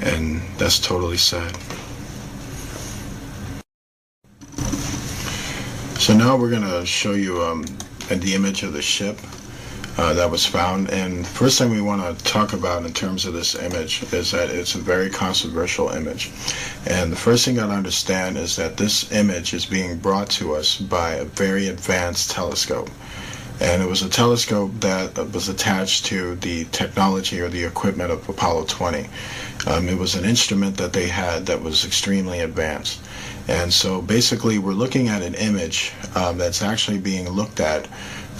and that's totally sad. So now we're going to show you um, the image of the ship. Uh, that was found. And first thing we want to talk about in terms of this image is that it's a very controversial image. And the first thing I understand is that this image is being brought to us by a very advanced telescope. And it was a telescope that was attached to the technology or the equipment of Apollo 20. Um, it was an instrument that they had that was extremely advanced. And so basically we're looking at an image um, that's actually being looked at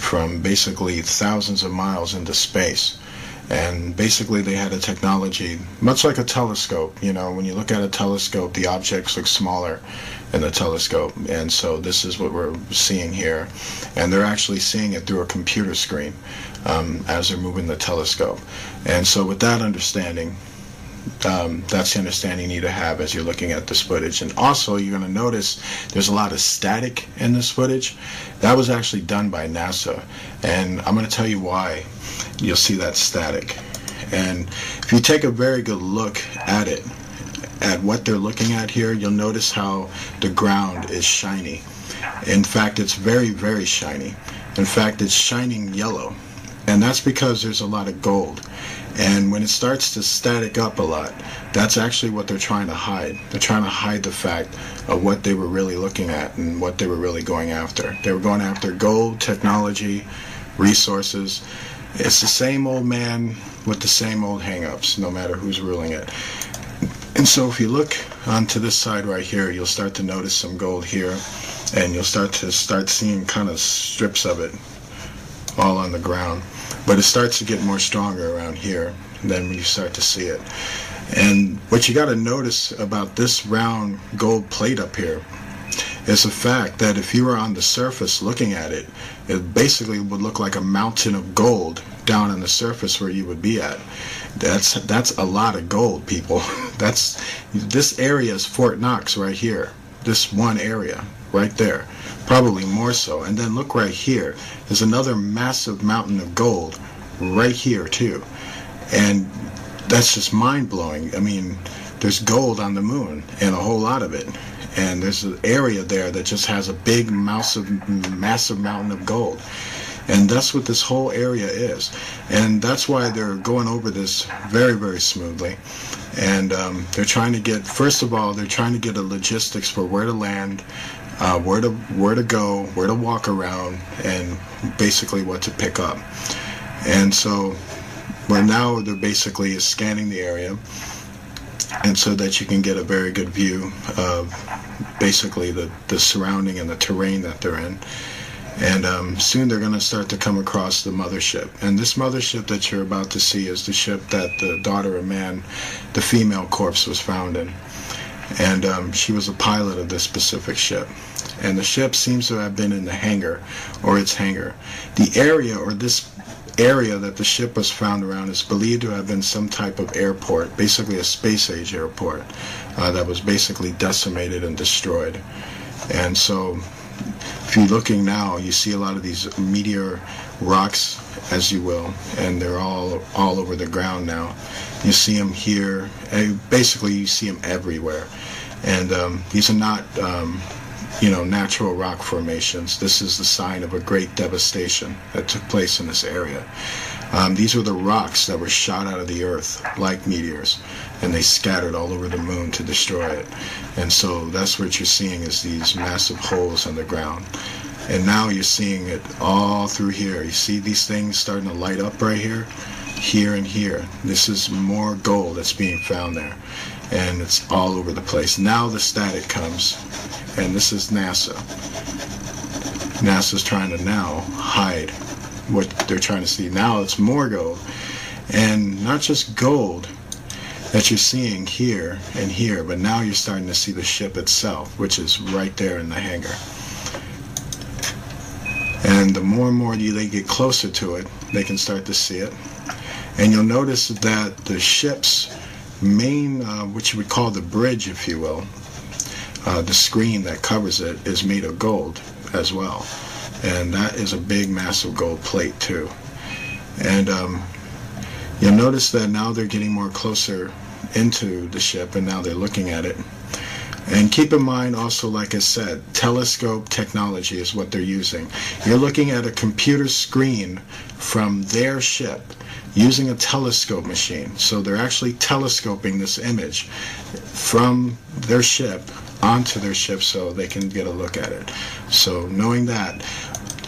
from basically thousands of miles into space. And basically they had a technology, much like a telescope. You know, when you look at a telescope, the objects look smaller in the telescope. And so this is what we're seeing here. And they're actually seeing it through a computer screen um, as they're moving the telescope. And so with that understanding, um, that's the understanding you need to have as you're looking at this footage. And also, you're going to notice there's a lot of static in this footage. That was actually done by NASA. And I'm going to tell you why you'll see that static. And if you take a very good look at it, at what they're looking at here, you'll notice how the ground is shiny. In fact, it's very, very shiny. In fact, it's shining yellow. And that's because there's a lot of gold. And when it starts to static up a lot, that's actually what they're trying to hide. They're trying to hide the fact of what they were really looking at and what they were really going after. They were going after gold, technology, resources. It's the same old man with the same old hangups, no matter who's ruling it. And so if you look onto this side right here, you'll start to notice some gold here, and you'll start to start seeing kind of strips of it all on the ground. But it starts to get more stronger around here than you start to see it. And what you got to notice about this round gold plate up here is the fact that if you were on the surface looking at it, it basically would look like a mountain of gold down on the surface where you would be at. That's that's a lot of gold, people. That's this area is Fort Knox right here. This one area right there probably more so. And then look right here. There's another massive mountain of gold right here too. And that's just mind blowing. I mean, there's gold on the moon and a whole lot of it. And there's an area there that just has a big massive massive mountain of gold. And that's what this whole area is. And that's why they're going over this very, very smoothly. And um, they're trying to get, first of all, they're trying to get a logistics for where to land, uh, where to where to go, where to walk around, and basically what to pick up. And so, where now they're basically is scanning the area, and so that you can get a very good view of basically the the surrounding and the terrain that they're in. And um, soon they're going to start to come across the mothership. And this mothership that you're about to see is the ship that the daughter of man, the female corpse, was found in and um, she was a pilot of this specific ship. And the ship seems to have been in the hangar, or its hangar. The area, or this area that the ship was found around, is believed to have been some type of airport, basically a space age airport, uh, that was basically decimated and destroyed. And so, if you're looking now, you see a lot of these meteor rocks, as you will, and they're all all over the ground now. You see them here. Basically, you see them everywhere. And um, these are not, um, you know, natural rock formations. This is the sign of a great devastation that took place in this area. Um, these were the rocks that were shot out of the earth like meteors, and they scattered all over the moon to destroy it. And so that's what you're seeing is these massive holes in the ground. And now you're seeing it all through here. You see these things starting to light up right here? here and here. This is more gold that's being found there. And it's all over the place. Now the static comes, and this is NASA. NASA's trying to now hide what they're trying to see. Now it's more gold. And not just gold that you're seeing here and here, but now you're starting to see the ship itself, which is right there in the hangar. And the more and more they get closer to it, they can start to see it. And you'll notice that the ship's main, uh, what you would call the bridge, if you will, uh, the screen that covers it is made of gold as well. And that is a big, massive gold plate too. And um, you'll notice that now they're getting more closer into the ship and now they're looking at it. And keep in mind also, like I said, telescope technology is what they're using. You're looking at a computer screen from their ship using a telescope machine. So they're actually telescoping this image from their ship onto their ship so they can get a look at it. So knowing that,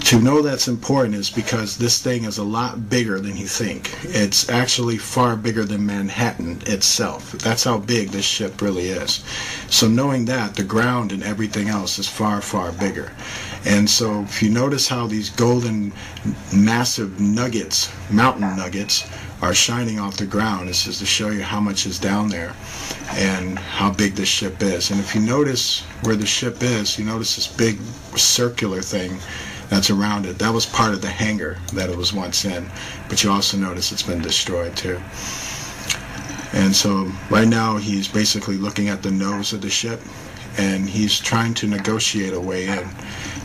to know that's important is because this thing is a lot bigger than you think. It's actually far bigger than Manhattan itself. That's how big this ship really is. So knowing that, the ground and everything else is far, far bigger. And so if you notice how these golden massive nuggets, mountain nuggets, are shining off the ground, it's just to show you how much is down there and how big this ship is. And if you notice where the ship is, you notice this big circular thing that's around it. That was part of the hangar that it was once in. But you also notice it's been destroyed too. And so right now he's basically looking at the nose of the ship and he's trying to negotiate a way in.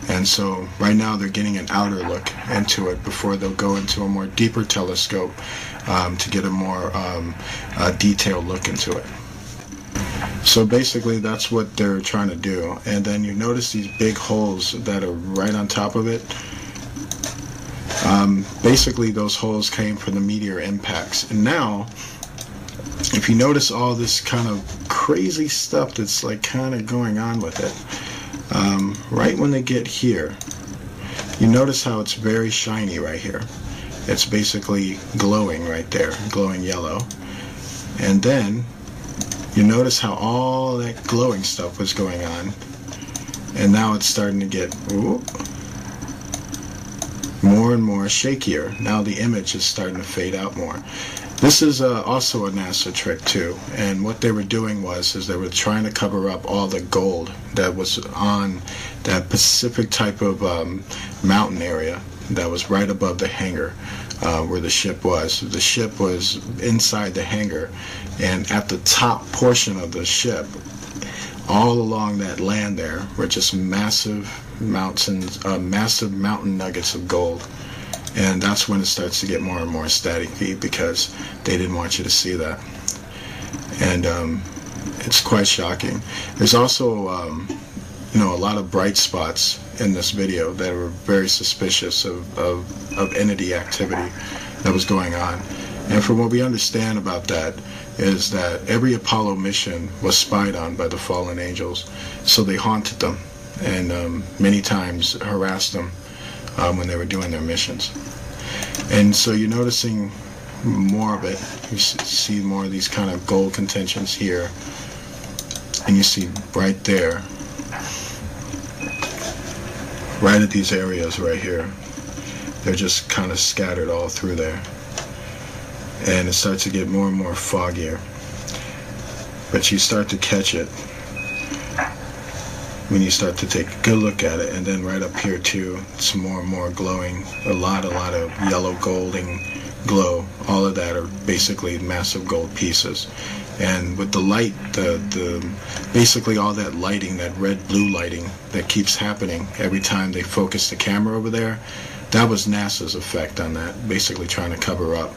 And so right now they're getting an outer look into it before they'll go into a more deeper telescope um, to get a more um, uh, detailed look into it. So basically that's what they're trying to do. And then you notice these big holes that are right on top of it. Um, basically those holes came from the meteor impacts. And now, if you notice all this kind of crazy stuff that's like kind of going on with it, um, right when they get here, you notice how it's very shiny right here. It's basically glowing right there, glowing yellow. And then you notice how all that glowing stuff was going on and now it's starting to get ooh, more and more shakier now the image is starting to fade out more this is uh, also a NASA trick too and what they were doing was is they were trying to cover up all the gold that was on that Pacific type of um, mountain area that was right above the hangar uh, where the ship was. The ship was inside the hangar, and at the top portion of the ship, all along that land there, were just massive mountains, uh, massive mountain nuggets of gold. And that's when it starts to get more and more static feed because they didn't want you to see that. And um, it's quite shocking. There's also, um, you know, a lot of bright spots in this video that were very suspicious of, of, of entity activity that was going on. And from what we understand about that is that every Apollo mission was spied on by the fallen angels. So they haunted them and um, many times harassed them um, when they were doing their missions. And so you're noticing more of it. You see more of these kind of gold contentions here. And you see right there right at these areas right here. They're just kind of scattered all through there. And it starts to get more and more foggier. But you start to catch it when you start to take a good look at it. And then right up here too, it's more and more glowing. A lot, a lot of yellow golding glow. All of that are basically massive gold pieces and with the light the the basically all that lighting that red blue lighting that keeps happening every time they focus the camera over there that was NASA's effect on that basically trying to cover up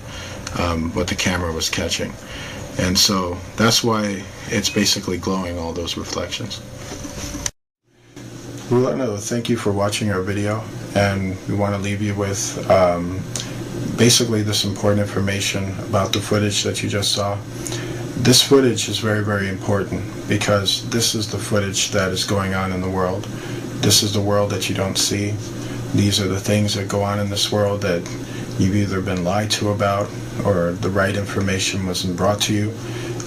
um, what the camera was catching and so that's why it's basically glowing all those reflections we want to thank you for watching our video and we want to leave you with um, basically this important information about the footage that you just saw this footage is very, very important because this is the footage that is going on in the world. This is the world that you don't see. These are the things that go on in this world that you've either been lied to about or the right information wasn't brought to you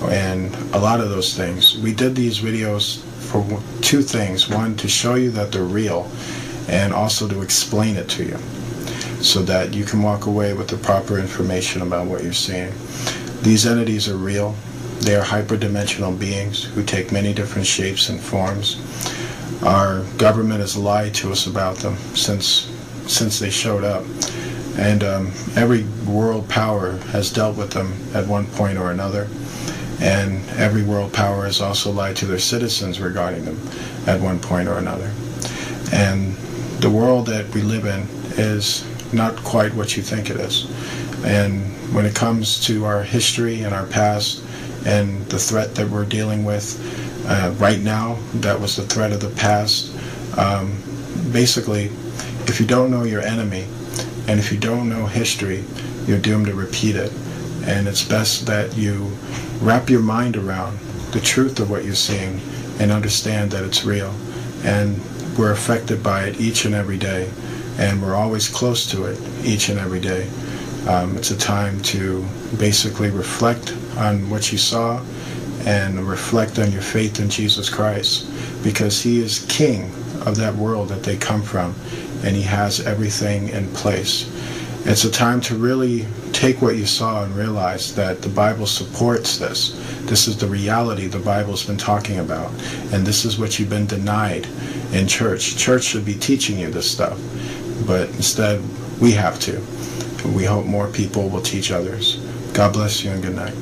and a lot of those things. We did these videos for two things. One, to show you that they're real and also to explain it to you so that you can walk away with the proper information about what you're seeing. These entities are real. They are hyperdimensional beings who take many different shapes and forms. Our government has lied to us about them since since they showed up, and um, every world power has dealt with them at one point or another. And every world power has also lied to their citizens regarding them at one point or another. And the world that we live in is not quite what you think it is. And when it comes to our history and our past, and the threat that we're dealing with, Uh, right now, that was the threat of the past. Um, basically, if you don't know your enemy, and if you don't know history, you're doomed to repeat it. And it's best that you wrap your mind around the truth of what you're seeing and understand that it's real. And we're affected by it each and every day. And we're always close to it each and every day. Um, it's a time to basically reflect on what you saw and reflect on your faith in Jesus Christ because he is king of that world that they come from and he has everything in place. It's a time to really take what you saw and realize that the Bible supports this. This is the reality the Bible's been talking about. And this is what you've been denied in church. Church should be teaching you this stuff. But instead, we have to. We hope more people will teach others. God bless you and good night.